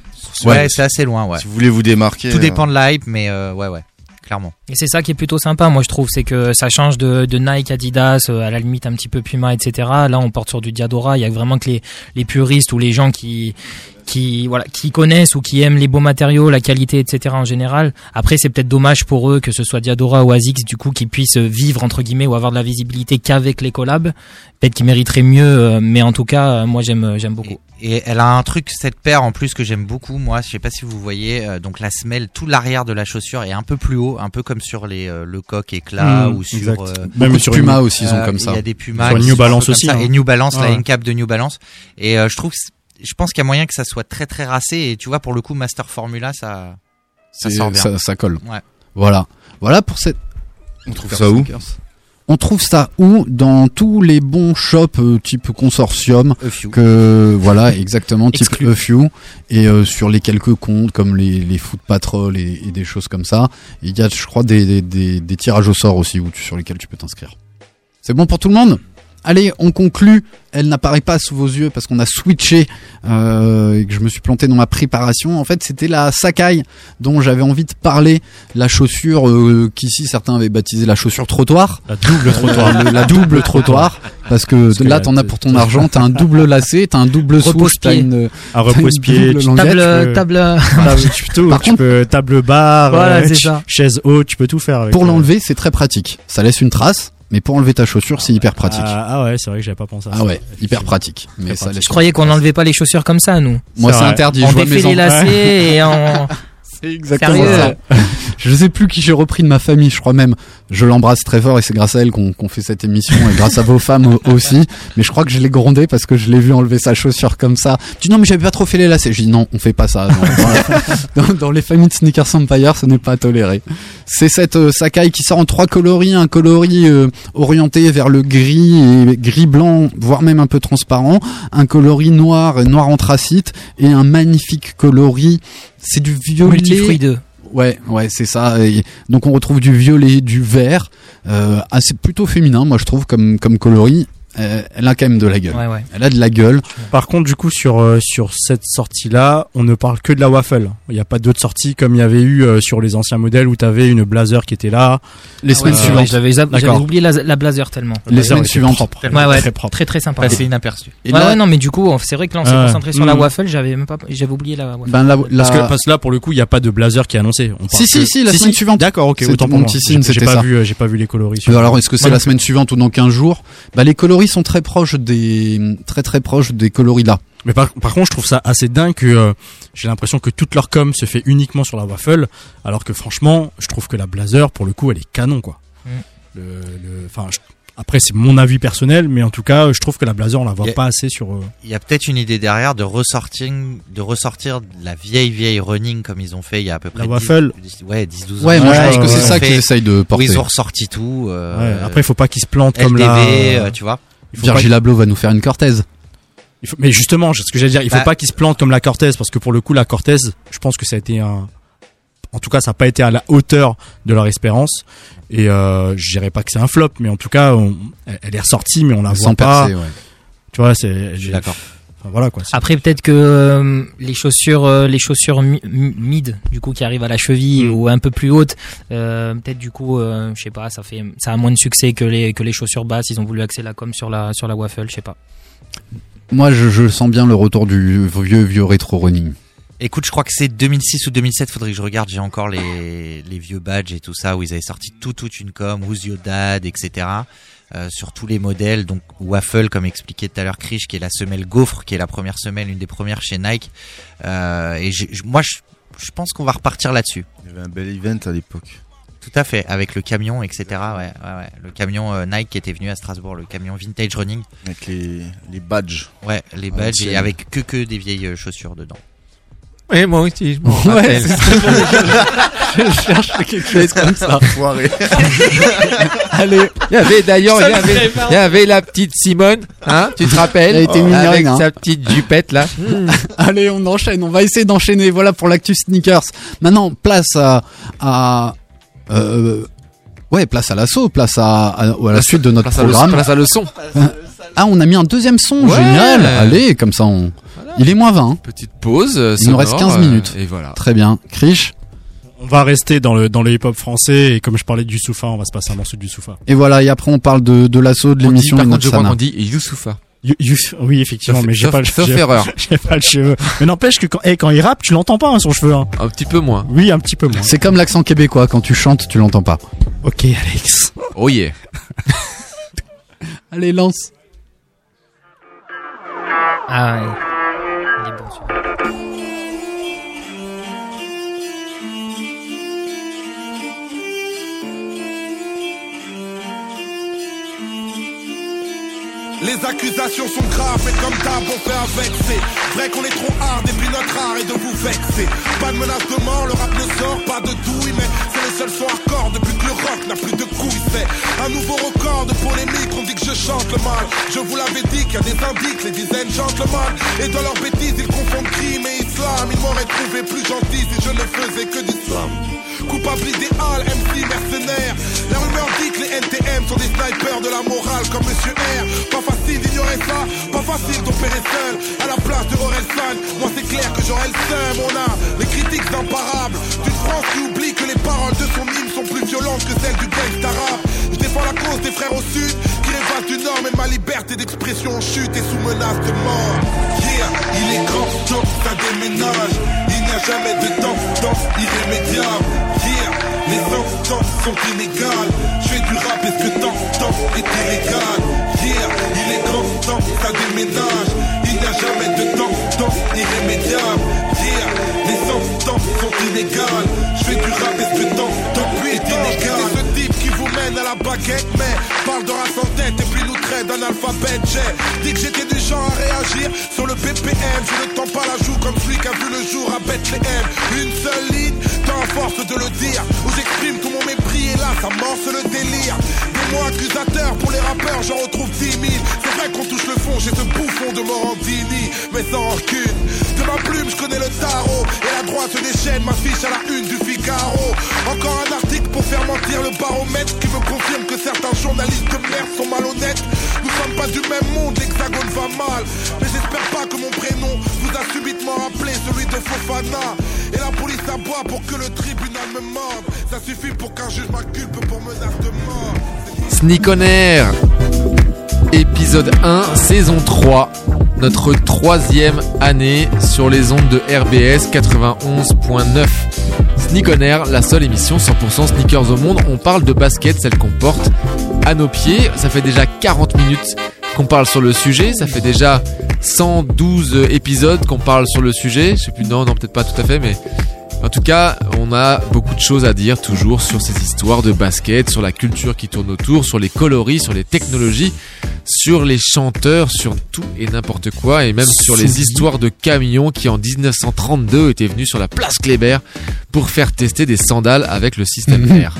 Ouais, Ouais. c'est assez loin, ouais. Si vous voulez vous démarquer. Tout euh, dépend de la hype, mais euh, ouais, ouais, clairement. Et c'est ça qui est plutôt sympa, moi je trouve, c'est que ça change de, de Nike, Adidas, euh, à la limite un petit peu Puma, etc. Là, on porte sur du Diadora. Il y a vraiment que les, les puristes ou les gens qui qui voilà qui connaissent ou qui aiment les beaux matériaux, la qualité, etc. En général. Après, c'est peut-être dommage pour eux que ce soit Diadora ou Asics, du coup, qui puissent vivre entre guillemets ou avoir de la visibilité qu'avec les collabs. Peut-être qu'ils mériteraient mieux, euh, mais en tout cas, euh, moi j'aime j'aime beaucoup. Et, et elle a un truc, cette paire en plus que j'aime beaucoup, moi, je sais pas si vous voyez, euh, donc la semelle, tout l'arrière de la chaussure est un peu plus haut, un peu comme sur les euh, le coq éclat Mmh, ou sur euh, Même sur Puma une- aussi, ils ont Euh, comme ça. Il y a des Pumas, Sur New Balance aussi, hein. et New Balance, Ah la ouais. N-Cap de New Balance. Et euh, je trouve, je pense qu'il y a moyen que ça soit très très racé. Et tu vois, pour le coup, Master Formula, ça, ça sort bien. ça, ça colle. Ouais. Voilà. Voilà pour cette. On trouve ça où On trouve ça où? Dans tous les bons shops euh, type consortium. A Few. Que voilà, exactement, type Exclu. A Few. Et euh, sur les quelques comptes comme les, les Foot Patrol et, et des choses comme ça. Il y a, je crois, des, des, des, des tirages au sort aussi où tu, sur lesquels tu peux t'inscrire. C'est bon pour tout le monde? Allez, on conclut. Elle n'apparaît pas sous vos yeux parce qu'on a switché euh, et que je me suis planté dans ma préparation. En fait, c'était la Sakai dont j'avais envie de parler. La chaussure euh, qu'ici certains avaient baptisé la chaussure trottoir. La double trottoir. Le- la double trottoir. Parce que, que là, t'en as pour ton argent. T'as un double lacet, t'as un double souche, t'as une, Un repose-pied. Table, table. Table, tu peux tout, Par tu contre- peux table bar, Voilà, euh, ch- ça. chaise haute, tu peux tout faire avec. Pour l'enlever, c'est très pratique. Ça laisse une trace, mais pour enlever ta chaussure, c'est hyper pratique. Ah, ah ouais, c'est vrai que j'avais pas pensé à ça. Ah ouais, hyper pratique. Mais ça pratique. Je croyais qu'on n'enlevait pas les chaussures comme ça, nous. Moi, C'est interdit. On je vois mes défait les lacets et on. <laughs> C'est exactement Sérieux ça. <laughs> Je sais plus qui j'ai repris de ma famille, je crois même. Je l'embrasse très fort et c'est grâce à elle qu'on fait cette émission et grâce à vos femmes au- <laughs> aussi. Mais je crois que je l'ai grondé parce que je l'ai vu enlever sa chaussure comme ça. Tu dis non mais j'avais pas trop fait les lacets. J'ai dit non, on fait pas ça. Non, dans <laughs> les familles de Sneakers Empire, ce n'est pas toléré. C'est cette euh, Sakai qui sort en trois coloris, un coloris euh, orienté vers le gris et gris blanc, voire même un peu transparent, un coloris noir et noir anthracite et un magnifique coloris. C'est du violet. Multifruideux. Ouais, ouais, c'est ça. Et donc on retrouve du violet, du vert, euh, assez plutôt féminin, moi je trouve comme comme coloris. Euh, elle a quand même de la gueule. Ouais, ouais. Elle a de la gueule. Par contre, du coup, sur euh, sur cette sortie-là, on ne parle que de la waffle. Il n'y a pas d'autres sorties comme il y avait eu euh, sur les anciens modèles où tu avais une blazer qui était là. Les Ah semaines ouais, suivantes. J'avais oublié la, la blazer tellement. Les Blazer semaines suivantes. propre. Ouais, ouais, Très propre. très très sympa. Passé inaperçu. Et ouais, là- ouais, non, mais du coup, c'est vrai que là, on s'est concentré sur la Mm. waffle. J'avais même pas, j'avais oublié la waffle. Ben la, la- Parce que, parce que là, pour le coup, il n'y a pas de blazer qui est annoncé. On Si, si, que- si, la semaine suivante. D'accord, ok, autant mon pour moi. petit signe, J'ai- pas ça. vu, euh, j'ai pas vu les coloris. Euh, Alors est-ce que c'est la semaine suivante ou dans 15 jours? Bah les coloris sont très proches des très très proches des coloris là. Mais par, par contre, je trouve ça assez dingue que euh, j'ai l'impression que toute leur com se fait uniquement sur la waffle, alors que franchement, je trouve que la blazer, pour le coup, elle est canon, quoi. Mm. Le, le- enfin, je- après, c'est mon avis personnel, mais en tout cas, je trouve que la blazer, on la voit a- pas assez sur. euh, Il y a peut-être une idée derrière de ressortir, de ressortir la vieille vieille running comme ils ont fait il y a à peu près La 10 waffle. 10 ouais 10 12 Ouais, ans. moi je Ouais, pense que ouais, c'est ouais. ça qu'ils essayent de où porter. ils ont ressorti tout. euh, ouais, après, il faut pas qu'ils se plantent comme LDV, euh, tu vois. Il faut pas Virgil Abloh va nous faire une Cortez. Il faut- mais justement, ce que j'allais dire, il faut Bah- pas qu'ils se plantent comme la Cortez, parce que pour le coup, la Cortez, je pense que ça a été un. En tout cas, ça n'a pas été à la hauteur de leur espérance. Et euh, je dirais pas que c'est un flop, mais en tout cas, on- elle est ressortie, mais on la voit Sans pas. percer, ouais. Tu vois, c'est. D'accord. Enfin, voilà quoi. c'est- Après, peut-être que euh, les chaussures, euh, les chaussures mi- mi- mid, du coup, qui arrivent à la cheville Mm. ou un peu plus hautes, euh, peut-être du coup, euh, je sais pas, ça fait, ça a moins de succès que les que les chaussures basses. Ils ont voulu axer la com sur la sur la waffle, je sais pas. Moi je, je sens bien le retour du vieux vieux rétro running. Écoute, je crois que c'est 2006 ou 2007, faudrait que je regarde, j'ai encore les, les vieux badges et tout ça, où ils avaient sorti tout, toute une com, Who's Your Dad, etc. euh, sur tous les modèles, donc Waffle, comme expliqué tout à l'heure, Krish, qui est la semelle gaufre, qui est la première semelle, une des premières chez Nike. Euh, et moi, je, je pense qu'on va repartir là-dessus. Il y avait un bel event à l'époque. Tout à fait, avec le camion, etc. Ouais, ouais, ouais. Le camion euh, Nike qui était venu à Strasbourg, le camion Vintage Running. Avec les, les badges. Ouais, les badges et avec que que des vieilles chaussures dedans. Oui, moi aussi, je m'en Ouais, rappelle. <laughs> je, cherche quelque chose comme ça. Foiré. <laughs> Allez, Il y avait d'ailleurs, il y avait, fait marrer. il y avait la petite Simone, hein, tu te rappelles? Elle était mignonne, Avec hein. sa petite jupette là. <laughs> allez, on enchaîne. On va essayer d'enchaîner. Voilà pour l'actu sneakers. Maintenant, place à, à euh, ouais, place à l'assaut, place à, à, à la suite de notre Place à le- programme. place à le son. Ah, on a mis un deuxième son, Ouais. génial. Allez, comme ça, on. Il est moins 20. hein. Petite pause. euh, Il nous reste sonore, 15 euh, minutes. Et voilà. Très bien. Krish. On va rester dans le dans le hip-hop français et comme je parlais du Soufa, on va se passer un morceau du Soufa. Et voilà, et après on parle de, de l'assaut, de On dit, l'émission par contre, je crois qu'on dit Youssoufa. You- you- oui, effectivement, Sauf- mais j'ai sauf- pas le sauf j'ai- erreur. <laughs> J'ai pas le cheveu. Mais n'empêche que quand, eh, quand il rappe, tu l'entends pas hein, son cheveu. Hein. Un petit peu moins. Oui, un petit peu moins. C'est comme l'accent québécois, quand tu chantes, tu l'entends pas. Ok, Alex. Oh yeah. <laughs> Allez, lance. Ah ouais. Les accusations sont graves, mais comme d'hab, on fait avec. C'est vrai qu'on est trop hard, et puis notre art est de vous vexer. Pas de menace de mort, le rap ne sort pas de douille, mais c'est seul son hardcore depuis que le rock n'a plus de couilles. C'est un nouveau record de polémique, on dit que je chante le mal. Je vous l'avais dit qu'il y a des indices, les dizaines gentlemen. Et dans leurs bêtises, ils confondent crime et islam. Ils m'auraient trouvé plus gentil si je ne faisais que d'islam. Coupable idéal, MC mercenaire. La rumeur dit que les NTM sont des snipers sniper de la morale comme Monsieur R. Pas facile d'ignorer ça, pas facile d'opérer seul. À la place de Orelsan, moi c'est clair que j'aurai le seum. On a les critiques imparables d'une France qui oublie que les paroles de son hymne sont plus violentes que celles du gangsta rap. Je défends la cause des frères au sud qui rêvent du nord, mais ma liberté d'expression en chute et sous menace de mort. Yeah, il est grand temps, ça déménage. Il n'y a jamais de temps, temps irrémédiable. Yeah, les instances sont inégales. Je fais du rap, est-ce que temps, temps est illégal? Yeah, il est grand temps, ça déménage. Il n'y a jamais de temps, temps irrémédiable. Mais parle de race en tête et puis nous traite d'un alphabet. J'ai dit que j'étais du genre à réagir sur le BPM. Je ne tends pas la joue comme celui qui a vu le jour à Bethléem. Une seule ligne, à force de le dire, où j'exprime tout mon mépris et là ça morce le délire. Des mots accusateurs pour les rappeurs, j'en retrouve 10 000. C'est vrai qu'on touche le fond, j'ai ce bouffon de Morandini, mais sans rancune. De ma plume, je connais le tarot, et la droite se déchaîne, m'affiche à la une du Encore un article pour faire mentir le baromètre qui me confirme que certains journalistes de merde sont malhonnêtes. Nous sommes pas du même monde, l'hexagone va mal. Mais j'espère pas que mon prénom vous a subitement rappelé celui de Fofana. Et la police aboie pour que le tribunal me morde. Ça suffit pour qu'un juge m'inculpe pour menace de mort. Sneak on Air, épisode 1, saison 3. Notre troisième année sur les ondes de RBS 91.9. Sneak la seule émission 100% sneakers au monde. On parle de basket, celle qu'on porte à nos pieds. Ça fait déjà 40 minutes qu'on parle sur le sujet. Ça fait déjà 112 épisodes qu'on parle sur le sujet. Je sais plus, non, non, peut-être pas tout à fait, mais en tout cas, on a beaucoup de choses à dire toujours sur ces histoires de basket, sur la culture qui tourne autour, sur les coloris, sur les technologies, sur les chanteurs, sur tout et n'importe quoi, et même sur les histoires de camions qui en 1932 étaient venus sur la place Kléber pour faire tester des sandales avec le système <laughs> R.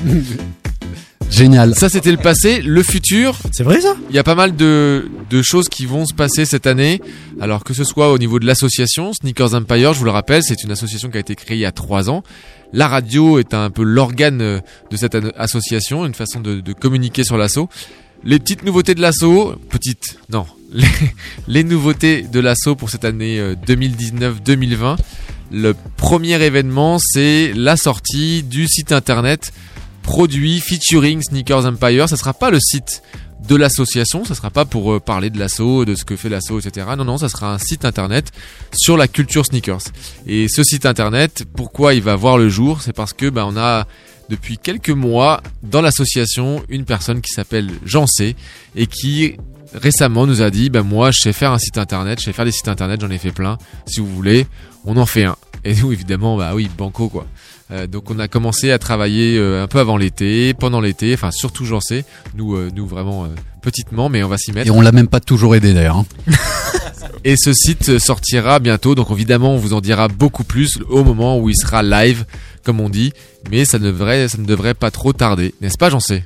Génial. Ça, c'était le passé. Le futur. C'est vrai, ça? Il y a pas mal de, de choses qui vont se passer cette année. Alors, que ce soit au niveau de l'association, Sneakers Empire, je vous le rappelle, c'est une association qui a été créée il y a trois ans. La radio est un peu l'organe euh, de cette association, une façon de, de communiquer sur l'assaut. Les petites nouveautés de l'assaut, petites, non, <laughs> les, les nouveautés de l'assaut pour cette année euh, 2019-2020. Le premier événement, c'est la sortie du site internet produit featuring Sneakers Empire. Ça sera pas le site de l'association, ça sera pas pour euh, parler de l'assaut, de ce que fait l'assaut, etc. Non, non, ça sera un site internet sur la culture sneakers. Et ce site internet, pourquoi il va voir le jour? C'est parce que ben, on a depuis quelques mois dans l'association une personne qui s'appelle Jean C et qui récemment nous a dit ben moi je sais faire un site internet, je sais faire des sites internet, j'en ai fait plein. Si vous voulez, on en fait un. Et nous évidemment bah oui banco quoi. Euh, donc on a commencé à travailler euh, un peu avant l'été, pendant l'été, enfin surtout j'en sais, nous euh, nous vraiment euh, petitement, mais on va s'y mettre. Et on l'a même pas toujours aidé d'ailleurs. hein. <laughs> Et ce site sortira bientôt, donc évidemment on vous en dira beaucoup plus au moment où il sera live, comme on dit, mais ça ne devrait, ça ne devrait pas trop tarder, n'est-ce pas j'en sais?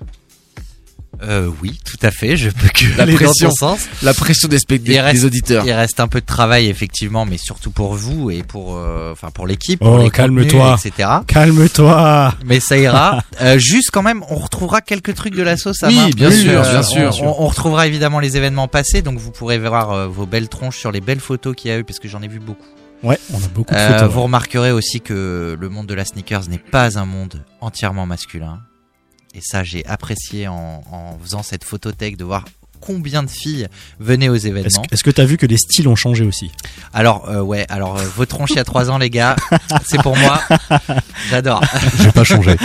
Euh, oui, tout à fait. Je peux que La pression. dans ton sens. La pression des des- Il reste- des auditeurs. Il reste un peu de travail effectivement, mais surtout pour vous et pour, euh, enfin pour l'équipe, Oh, calme-toi. etc. Calme-toi. Mais ça ira. <laughs> Euh, juste quand même, on retrouvera quelques trucs de la sauce à Oui, main. bien Euh, sûr, bien sûr. On, on retrouvera évidemment les événements passés, donc vous pourrez voir vos belles tronches sur les belles photos qu'il y a eu, parce que j'en ai vu beaucoup. Ouais, on a beaucoup de photos. vous remarquerez aussi que le monde de la sneakers n'est pas un monde entièrement masculin. Et ça, j'ai apprécié en, en faisant cette photothèque de voir combien de filles venaient aux événements. est-ce que t'as vu que les styles ont changé aussi? Alors, euh, ouais, alors euh, vos tronches il y a 3 ans, les gars, <laughs> c'est pour moi. J'adore. <laughs> J'ai pas changé.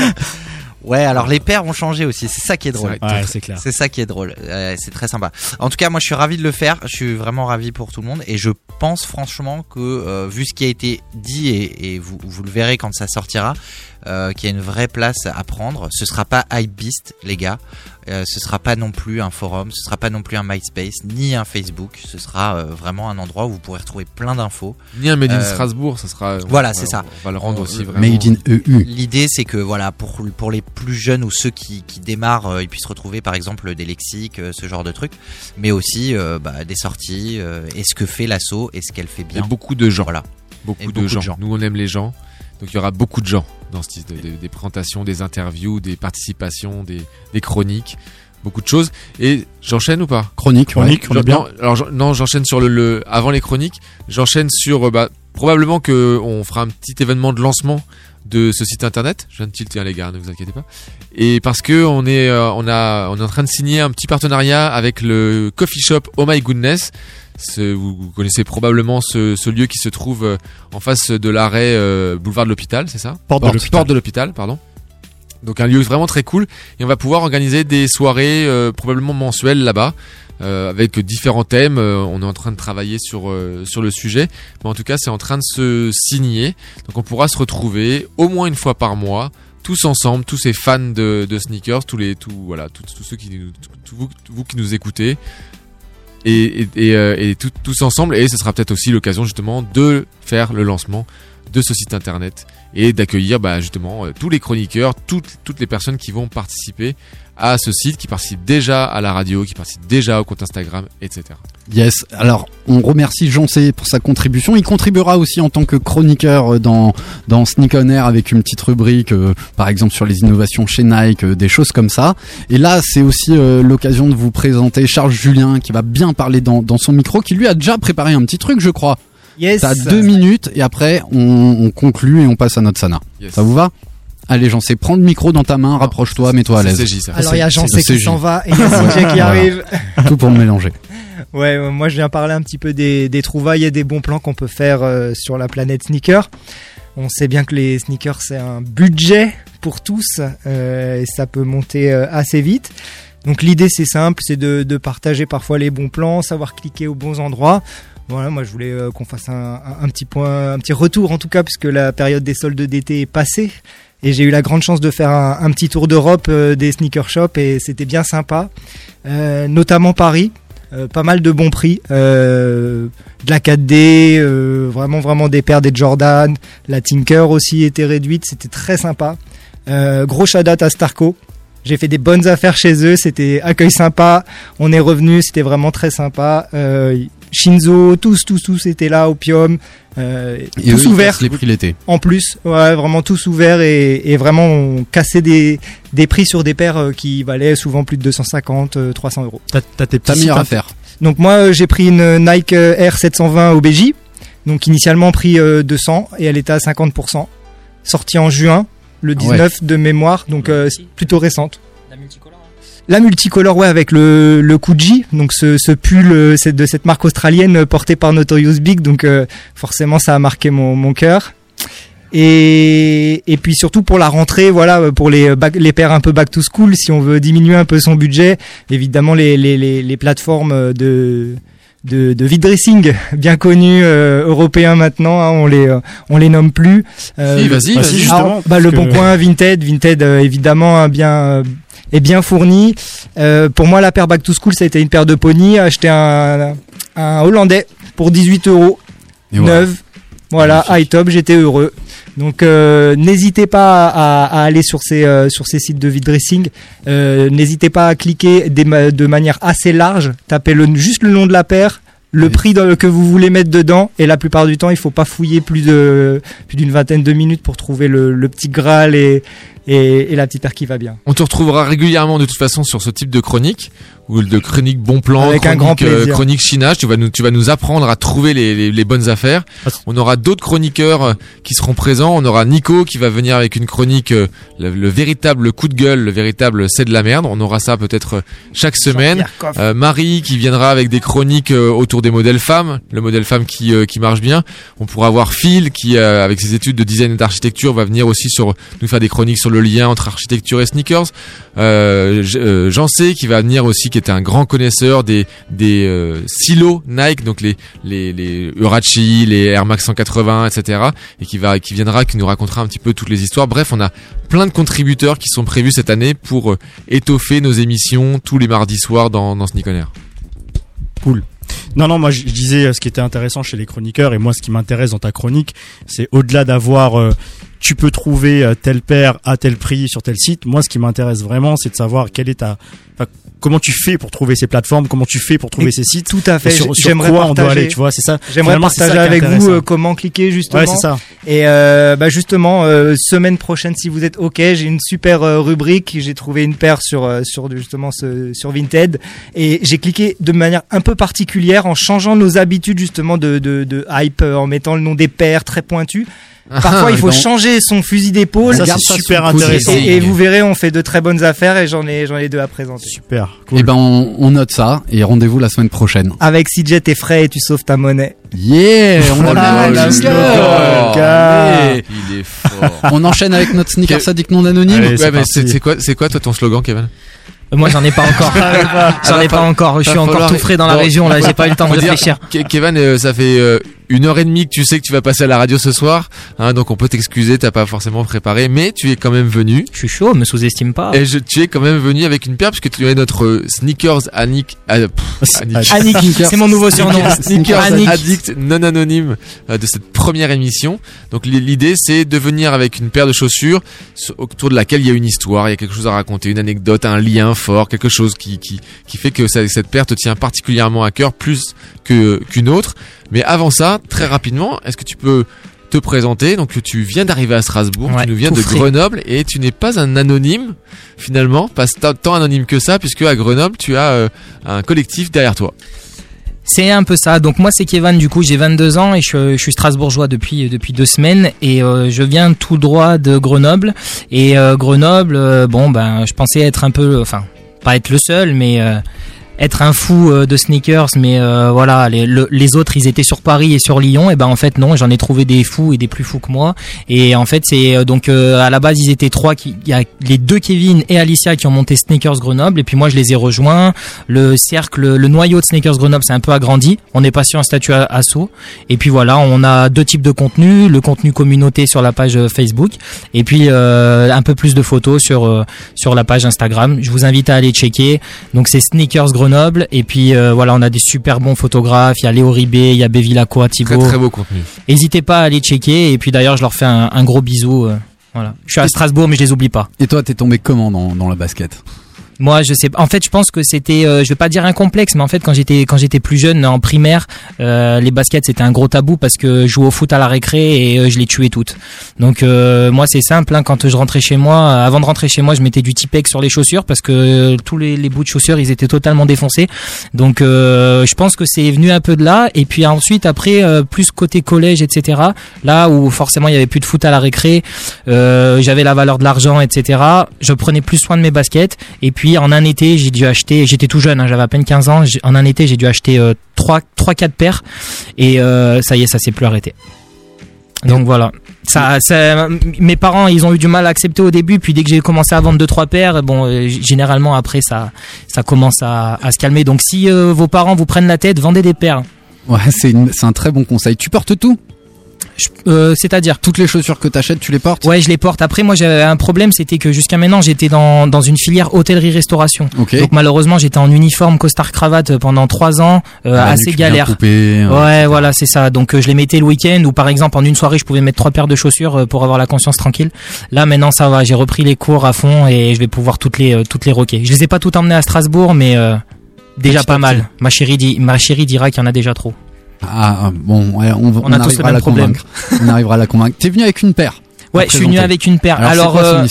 Ouais, alors les paires ont changé aussi, c'est ça qui est drôle. Ouais, c'est clair. C'est ça qui est drôle, Euh, c'est très sympa. En tout cas, moi je suis ravi de le faire, je suis vraiment ravi pour tout le monde et je pense franchement que euh, vu ce qui a été dit et, et vous, vous le verrez quand ça sortira, euh, qu'il y a une vraie place à prendre. Ce sera pas Hypebeast, les gars. Euh, ce sera pas non plus un forum, ce sera pas non plus un MySpace, ni un Facebook. Ce sera euh, vraiment un endroit où vous pourrez retrouver plein d'infos. Ni un Made in Euh, Strasbourg, ça sera. Voilà, c'est ça. On va le rendre aussi vraiment. Made in EU. L'idée, c'est que voilà, pour pour les plus jeunes ou ceux qui, qui démarrent, euh, ils puissent retrouver par exemple des lexiques, euh, ce genre de trucs, mais aussi euh, bah, des sorties. euh, et ce que fait l'assaut et ce qu'elle fait bien. Et beaucoup de gens. Voilà. Beaucoup, Et de, beaucoup de gens. gens. Nous, on aime les gens. Donc, il y aura beaucoup de gens dans ce type de- de- des présentations, des interviews, des participations, des, des chroniques. beaucoup de choses. Et j'enchaîne ou pas? Chronique, Chronique, on est bien. non, alors non, j'enchaîne sur le, le- avant les chroniques. J'enchaîne sur euh, bah, probablement que on fera un petit événement de lancement de ce site internet. Je viens de tilter hein, les gars, ne vous inquiétez pas. Et parce que on est euh, on a on est en train de signer un petit partenariat avec le coffee shop Oh My Goodness. Ce- vous, vous connaissez probablement ce, ce lieu qui se trouve euh, en face de l'arrêt euh, boulevard de l'hôpital, c'est ça? Porte. Porte de l'hôpital, pardon. Donc un lieu vraiment très cool et on va pouvoir organiser des soirées euh, probablement mensuelles là-bas euh, avec différents thèmes. Euh, on est en train de travailler sur sur le sujet, mais en tout cas c'est en train de se signer. Donc on pourra se retrouver au moins une fois par mois, tous ensemble, tous ces fans de, sneakers, tous les tous voilà tous, ceux qui nous, tous vous, qui nous écoutez. Et, et, tous ensemble, et ce sera peut-être aussi l'occasion justement de faire le lancement de ce site internet et d'accueillir bah, justement euh, tous les chroniqueurs, toutes, toutes les personnes qui vont participer à ce site, qui participent déjà à la radio, qui participent déjà au compte Instagram, etc. Yes. Alors, on remercie Jean C pour sa contribution. Il contribuera aussi en tant que chroniqueur euh, dans dans Sneak On Air avec une petite rubrique, euh, par exemple sur les innovations chez Nike, des choses comme ça. Et là, c'est aussi l'occasion de vous présenter Charles Julien qui va bien parler dans dans son micro, qui lui a déjà préparé un petit truc, je crois. Yes. T'as deux minutes et après on, on conclut et on passe à notre sana. Yes. Ça vous va? Allez, Jean C, prends le micro dans ta main, rapproche-toi, mets-toi à c'est l'aise. Alors il y a Jean C'est- C c'est qui s'en va et il y a CJ qui Voilà. arrive. Tout pour me mélanger. <laughs> Ouais, euh, moi je viens parler un petit peu des, des trouvailles et des bons plans qu'on peut faire euh, sur la planète sneaker. On sait bien que les sneakers c'est un budget pour tous euh, et ça peut monter euh, assez vite. Donc l'idée c'est simple, c'est de, de partager parfois les bons plans, savoir cliquer aux bons endroits. Voilà, moi je voulais euh, qu'on fasse un, un- petit point, un petit retour en tout cas puisque la période des soldes d'été est passée et j'ai eu la grande chance de faire un, petit tour d'Europe euh, des sneaker shops et c'était bien sympa, Euh, notamment Paris. Pas mal de bons prix, de la 4D, euh, vraiment vraiment des paires des Jordan, la Tinker aussi était réduite, c'était très sympa. Gros out à Starco. J'ai fait des bonnes affaires chez eux, c'était accueil sympa. On est revenu, c'était vraiment très sympa. Shinzo, tous, tous, tous étaient là, Opium, euh, Et tous ils ouverts. les prix l'été. En plus, ouais, vraiment tous ouverts et, et vraiment on cassait des, des prix sur des paires euh, qui valaient souvent plus de 250, euh, 300 euros. T'as t'as tes petits meilleure sites affaire. Donc moi euh, j'ai pris une Nike euh, Air 720 OBJ, donc initialement prix euh, 200 et elle était à 50%, sortie en juin, le Ah ouais. 19 de mémoire, donc euh, c'est plutôt récente. La multicolore. ouais, avec le, le Kuji, donc ce, ce pull euh, c'est de cette marque australienne euh, porté par Notorious Big, donc euh, forcément ça a marqué mon, mon cœur. Et, et puis surtout pour la rentrée, voilà, pour les, back- les paires un peu back to school, si on veut diminuer un peu son budget, évidemment les, les, les, les plateformes euh, de, de, de vide dressing <laughs> bien connus euh, européens maintenant, hein, on les euh, on les nomme plus. Euh, Si, vas-y, Bah, vas-y. justement, alors, bah, le que- bon coin, Vinted, Vinted évidemment hein, bien euh, est bien fourni. Euh, pour moi, la paire Back to School, ça a été une paire de pony. Acheté un, un hollandais pour 18 euros, voilà. neuve. Voilà, high top, j'étais heureux. Donc euh, n'hésitez pas à, à aller sur ces euh, sur ces sites de vide dressing. Euh, n'hésitez pas à cliquer des de manière assez large. Tapez le, juste le nom de la paire, le Oui. prix dans que vous voulez mettre dedans, et la plupart du temps, il faut pas fouiller plus de plus d'une vingtaine de minutes pour trouver le, le petit graal et, et et la petite qui va bien. On te retrouvera régulièrement de toute façon sur ce type de chronique ou de chronique bon plan, Avec un chronique, grand plaisir. chronique chinage. Tu vas nous, tu vas nous apprendre à trouver les, les, les bonnes affaires. On aura d'autres chroniqueurs euh, qui seront présents. On aura Nico qui va venir avec une chronique, euh, le, le véritable coup de gueule, le véritable c'est de la merde. On aura ça peut-être euh, chaque semaine. Euh, Marie qui viendra avec des chroniques euh, autour des modèles femmes, le modèle femme qui, euh, qui marche bien. On pourra avoir Phil qui, euh, avec ses études de design et d'architecture, va venir aussi sur nous faire des chroniques sur le lien entre architecture et sneakers. Euh, euh, Jean C qui va venir aussi, qui était un grand connaisseur des euh, silos Nike, donc les les les Urachi, les Air Max 180, etc. Et qui va qui viendra, qui nous racontera un petit peu toutes les histoires. Bref, on a plein de contributeurs qui sont prévus cette année pour étoffer nos émissions tous les mardis soirs dans dans Sneak On Air. Cool. Non, non, moi je disais ce qui était intéressant chez les chroniqueurs et moi ce qui m'intéresse dans ta chronique, c'est au-delà d'avoir tu peux trouver euh, telle paire à tel prix sur tel site. Moi, ce qui m'intéresse vraiment, c'est de savoir quelle est ta, enfin, comment tu fais pour trouver ces plateformes, comment tu fais pour trouver Et ces sites. Tout à fait. et sur, sur J'aimerais quoi on doit partager- aller, tu vois, c'est ça. J'aimerais ça partager avec vous euh, comment cliquer justement. Ouais, c'est ça. Et euh, bah justement, euh, semaine prochaine, si vous êtes ok, j'ai une super euh, rubrique. J'ai trouvé une paire sur euh, sur justement ce, sur Vinted et j'ai cliqué de manière un peu particulière en changeant nos habitudes justement de de, de hype, en mettant le nom des paires très pointus. <laughs> Parfois, il faut changer son fusil d'épaule. Ça, c'est super intéressant. Et, et vous verrez, on fait de très bonnes affaires et j'en ai j'en ai deux à présenter. Super. Et ben on, on note ça et rendez-vous la semaine prochaine. Avec si t'es frais et tu sauves ta monnaie. Yeah, on Oh a là le. Il est fort. On enchaîne avec notre sneaker sadique non anonyme. ouais, mais c'est c'est quoi, c'est quoi toi ton slogan, Kevin Euh, Moi, j'en ai pas encore. <laughs> J'en ai pas encore. Je suis encore tout frais dans la région. Là, j'ai pas eu le temps de réfléchir. Ke- Kevin, euh, ça fait euh, une heure et demie que tu sais que tu vas passer à la radio ce soir, hein, donc on peut t'excuser, t'as pas forcément préparé, mais tu es quand même venu. Je suis chaud, me sous-estime pas. Et je, tu es quand même venu avec une paire puisque tu es notre euh, sneakers Annick. euh, Annick. Annick, c'est mon nouveau surnom. Sneakers Annick. addict non anonyme euh, de cette première émission. Donc li- l'idée c'est de venir avec une paire de chaussures autour de laquelle il y a une histoire, il y a quelque chose à raconter, une anecdote, un lien fort, quelque chose qui qui, qui fait que cette paire te tient particulièrement à cœur plus que qu'une autre. Mais avant ça, très rapidement, est-ce que tu peux te présenter? Donc tu viens d'arriver à Strasbourg, Ouais, tu nous viens de. Grenoble et tu n'es pas un anonyme finalement, pas tant- anonyme que ça puisque à Grenoble tu as euh, un collectif derrière toi. C'est un peu ça. Donc moi c'est Kevin. Du coup j'ai 22 ans et je, je suis strasbourgeois depuis depuis deux semaines et euh, je viens tout droit de Grenoble. Et euh, Grenoble, euh, bon ben je pensais être un peu, enfin pas être le seul, mais euh, être un fou euh, de sneakers, mais euh, voilà, les, le- les autres ils étaient sur Paris et sur Lyon, et ben en fait non, j'en ai trouvé des fous et des plus fous que moi. Et en fait c'est euh, donc euh, à la base ils étaient trois, qui- il y a les deux Kevin et Alicia qui ont monté Sneakers Grenoble, et puis moi je les ai rejoints. Le cercle, le noyau de Sneakers Grenoble s'est un peu agrandi. On est passé en statut assaut, et puis voilà, on a deux types de contenu, le contenu communauté sur la page euh, Facebook, et puis euh, un peu plus de photos sur sur la page Instagram. Je vous invite à aller checker. Donc c'est Sneakers Grenoble et puis euh, voilà, on a des super bons photographes, il y a Léo Ribé, il y a Bevilacqua, Thibaut. Très très beau contenu. N'hésitez pas à aller checker et puis d'ailleurs, je leur fais un, un gros bisou euh, voilà. Je suis à Strasbourg mais je les oublie pas. Et toi, t'es tombé comment dans, dans la basket? Moi, je sais. En fait, je pense que c'était, euh, je vais pas dire un complexe, mais en fait, quand j'étais quand j'étais plus jeune, en primaire, euh, les baskets c'était un gros tabou parce que je jouais au foot à la récré et euh, je les tuais toutes. Donc euh, moi, c'est simple. hein, quand je rentrais chez moi, euh, avant de rentrer chez moi, je mettais du Tipex sur les chaussures parce que tous les, les bouts de chaussures, ils étaient totalement défoncés. Donc je pense que c'est venu un peu de là. Et puis ensuite, après, plus côté collège, etc. Là où forcément il y avait plus de foot à la récré, j'avais la valeur de l'argent, etc. Je prenais plus soin de mes baskets. Et puis en un été, j'ai dû acheter. J'étais tout jeune, hein, j'avais à peine 15 ans. En un été, j'ai dû acheter euh, trois, trois, quatre paires. Et euh, ça y est, ça s'est plus arrêté. Donc voilà. Ça, ça, mes parents, ils ont eu du mal à accepter au début, puis dès que j'ai commencé à vendre deux trois paires, bon, euh, généralement après ça, ça commence à, se calmer. Donc si euh, vos parents vous prennent la tête, vendez des paires. C'est un très bon conseil. Tu portes tout? Euh, C'est-à-dire Toutes les chaussures que t'achètes, tu les portes Ouais, je les porte. Après, moi, j'avais un problème, c'était que jusqu'à maintenant, j'étais dans, dans une filière hôtellerie-restauration. Ok. Donc malheureusement, j'étais en uniforme, costard cravate pendant trois ans, euh, La assez galère. euh, ouais, voilà, c'est ça. Donc euh, je les mettais le week-end ou par exemple en une soirée, je pouvais mettre trois paires de chaussures euh, pour avoir la conscience tranquille. Là, maintenant, ça va. J'ai repris les cours à fond et je vais pouvoir toutes les euh, toutes les roquer. Je les ai pas toutes emmenées à Strasbourg, mais euh, déjà pas mal. Ma chérie dit, ma chérie dira qu'il y en a déjà trop. Ah ah, bon, ouais, on, va- On a tous le même problème. on arrivera à la convaincre. T'es venu avec une paire. Ouais, je suis venu avec une paire. Alors, euh,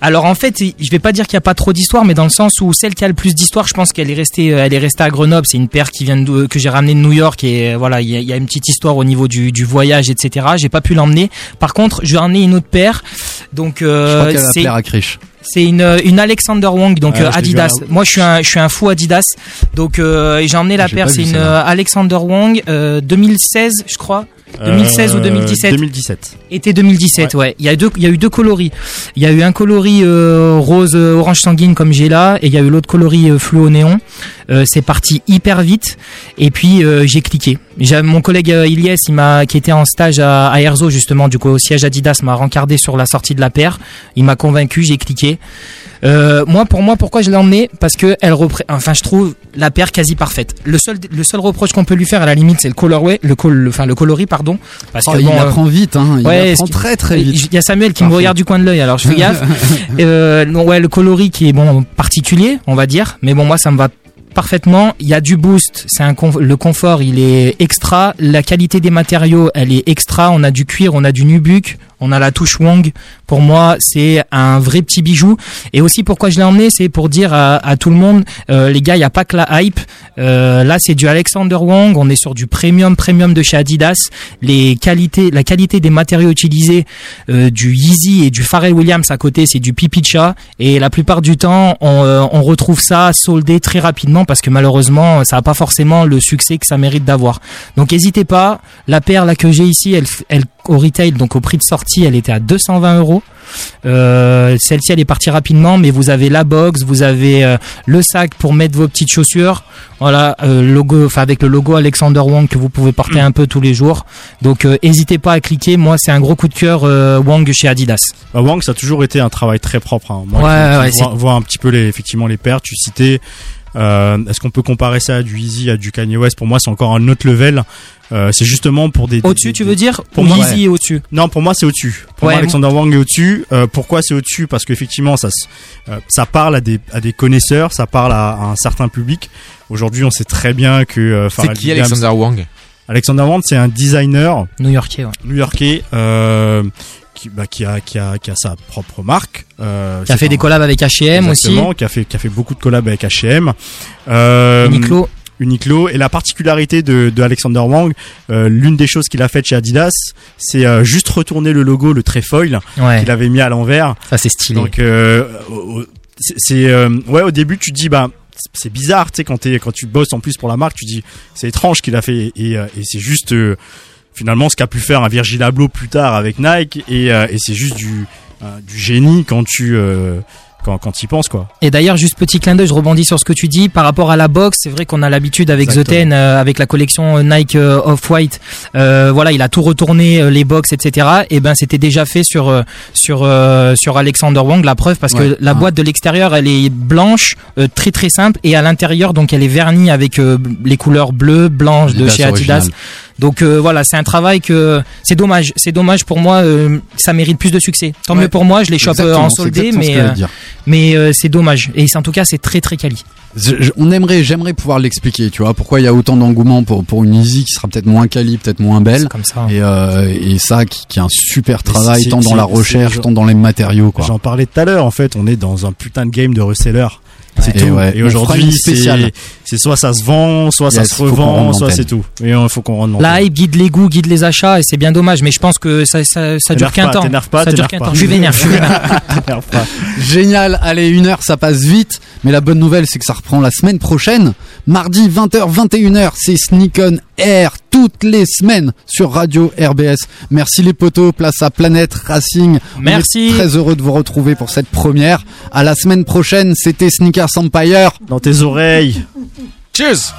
alors en fait, je vais pas dire qu'il y a pas trop d'histoire, mais dans le sens où celle qui a le plus d'histoire, je pense qu'elle est restée, euh, elle est restée à Grenoble. C'est une paire qui vient de, que j'ai ramenée de New York et euh, voilà, il y, a- il y a une petite histoire au niveau du, du voyage, etc. J'ai pas pu l'emmener. Par contre, je vais ramener une autre paire. Donc Je euh, crois qu'elle va c'est plaire à Krish. C'est une une Alexander Wong, donc Ah, euh, je Adidas. Moi, je suis un je suis un fou Adidas. Donc euh, j'ai emmené la paire. C'est une euh, Alexander Wong euh, 2016, je crois. 2016 ou Euh, 2017 2017. Été 2017, ouais. Il y a deux, il y a eu deux coloris. Il y a eu un coloris euh, rose euh, orange sanguine comme j'ai là, et il y a eu l'autre coloris euh, fluo néon. Euh, c'est parti hyper vite, et puis euh, j'ai cliqué. Mon collègue euh, Ilyes, il m'a, qui était en stage à, à Erzo justement, du coup au siège Adidas, m'a rencardé sur la sortie de la paire. Il m'a convaincu, j'ai cliqué. Euh, moi, pour moi, pourquoi je l'ai emmené Parce que elle repré- enfin, je trouve la paire quasi parfaite. Le seul, le seul reproche qu'on peut lui faire à la limite, c'est le colorway, le col, le- enfin le coloris, pardon. Parce Oh, que il bon, apprend euh, vite, hein. Il ouais, apprend très très vite. Il y a Samuel qui me regarde du coin de l'œil, alors je fais <laughs> gaffe. non, ouais, le coloris qui est bon particulier, on va dire, mais bon, moi ça me va parfaitement. Il y a du boost, c'est un le confort, il est extra. La qualité des matériaux, elle est extra. On a du cuir, on a du nubuck, on a la touche Wong. Pour moi, c'est un vrai petit bijou. Et aussi, pourquoi je l'ai emmené, c'est pour dire à, tout le monde, euh, les gars, il n'y a pas que la hype. Euh, là, c'est du Alexander Wong. On est sur du premium, premium de chez Adidas. Les qualités, la qualité des matériaux utilisés, euh, du Yeezy et du Pharrell Williams à côté, c'est du pipi chat. Et la plupart du temps, on, retrouve ça soldé très rapidement parce que malheureusement, ça n'a pas forcément le succès que ça mérite d'avoir. Donc, n'hésitez pas. La paire là que j'ai ici, elle au retail, donc au prix de sortie, elle était à 220 euros. Euh, Celle-ci, elle est partie rapidement, mais vous avez la box, vous avez euh, le sac pour mettre vos petites chaussures. Voilà, euh, logo, enfin avec le logo Alexander Wang que vous pouvez porter un peu tous les jours. Donc, n'hésitez pas à cliquer. Moi, c'est un gros coup de cœur Wang chez Adidas. Bah, Wang, ça a toujours été un travail très propre. Hein. Moi, Ouais, ouais, vois un petit peu les, effectivement les paires. Tu citais. Euh, Est-ce qu'on peut comparer ça à du Easy, à du Kanye West? Pour moi, c'est encore un autre level. Euh, c'est justement pour des. des- Au-dessus, des- tu veux dire Pour Ou moi, Yeezy ouais. est au-dessus? Non, pour moi, c'est au-dessus. Pour Ouais, moi, Alexander Wang est au-dessus. Euh, pourquoi c'est au-dessus? Parce qu'effectivement, ça, se- euh, ça parle à des, à des connaisseurs, ça parle à, à un certain public. Aujourd'hui, on sait très bien que. euh, C'est qui Williams- Alexander Wang? Alexander Wang, c'est un designer New-Yorkais. Ouais. new-yorkais euh, qui, bah, qui, a, qui, a, qui a sa propre marque. Euh, Qui a fait un- des collabs avec H&M aussi. Qui a fait, qui a fait beaucoup de collabs avec H&M. Euh, Uniqlo. Uniqlo. Et la particularité de, de Alexander Wang, euh, l'une des choses qu'il a faites chez Adidas, c'est euh, juste retourner le logo, le trefoil, Ouais. qu'il avait mis à l'envers. Ça, c'est stylé. Donc, c'est, ouais, au début, tu te dis, bah, c'est bizarre, tu sais, quand, quand tu bosses en plus pour la marque, tu te dis, c'est étrange qu'il a fait, et, et c'est juste, finalement, ce qu'a pu faire un Virgil Abloh plus tard avec Nike, et, euh, et c'est juste du, euh, du génie quand tu, euh, quand, quand tu y penses, quoi. Et d'ailleurs, juste petit clin d'œil, je rebondis sur ce que tu dis par rapport à la box. C'est vrai qu'on a l'habitude avec The Exactement. Ten, euh, avec la collection Nike euh, Off-White. Euh, voilà, il a tout retourné, euh, les box, etc. Et ben, c'était déjà fait sur euh, sur euh, sur Alexander Wang. La preuve, parce Ouais. que la Ah. boîte de l'extérieur, elle est blanche, euh, très très simple, et à l'intérieur, donc elle est vernie avec euh, les couleurs bleues, blanches de chez Adidas. original. Donc euh, voilà, c'est un travail que c'est dommage, c'est dommage pour moi, euh, ça mérite plus de succès. Tant Ouais. mieux pour moi, je les chope en soldé, ce mais euh, dire. mais euh, c'est dommage. Et c'est- en tout cas, c'est très très quali. Je- je- on aimerait, j'aimerais pouvoir l'expliquer, tu vois, pourquoi il y a autant d'engouement pour pour une Easy qui sera peut-être moins quali, peut-être moins belle, comme ça. et euh, et ça qui, qui est un super travail tant dans la recherche, tant dans les matériaux, quoi. J'en parlais tout à l'heure, en fait, on est dans un putain de game de reseller. C'est Et tout. ouais, et on fera aujourd'hui, c'est c'est soit ça se vend, soit ça se revend, soit c'est tout. Et il faut qu'on rende l'antenne. La hype guide les goûts, guide les achats, et c'est bien dommage. Mais je pense que ça, ça, ça dure qu'un temps. t'énerve pas, ça dure t'énerve qu'un pas. temps. Je suis vénère, je suis vénère. <laughs> <laughs> Génial, allez, une heure, ça passe vite. Mais la bonne nouvelle, c'est que ça reprend la semaine prochaine. Mardi, 20h, 21h, c'est Sneak on Air, toutes les semaines sur Radio RBS. Merci les potos, place à Planète Racing. On Merci. est très heureux de vous retrouver pour cette première. À la semaine prochaine, c'était Sneakers Empire. Dans tes oreilles. Cheers.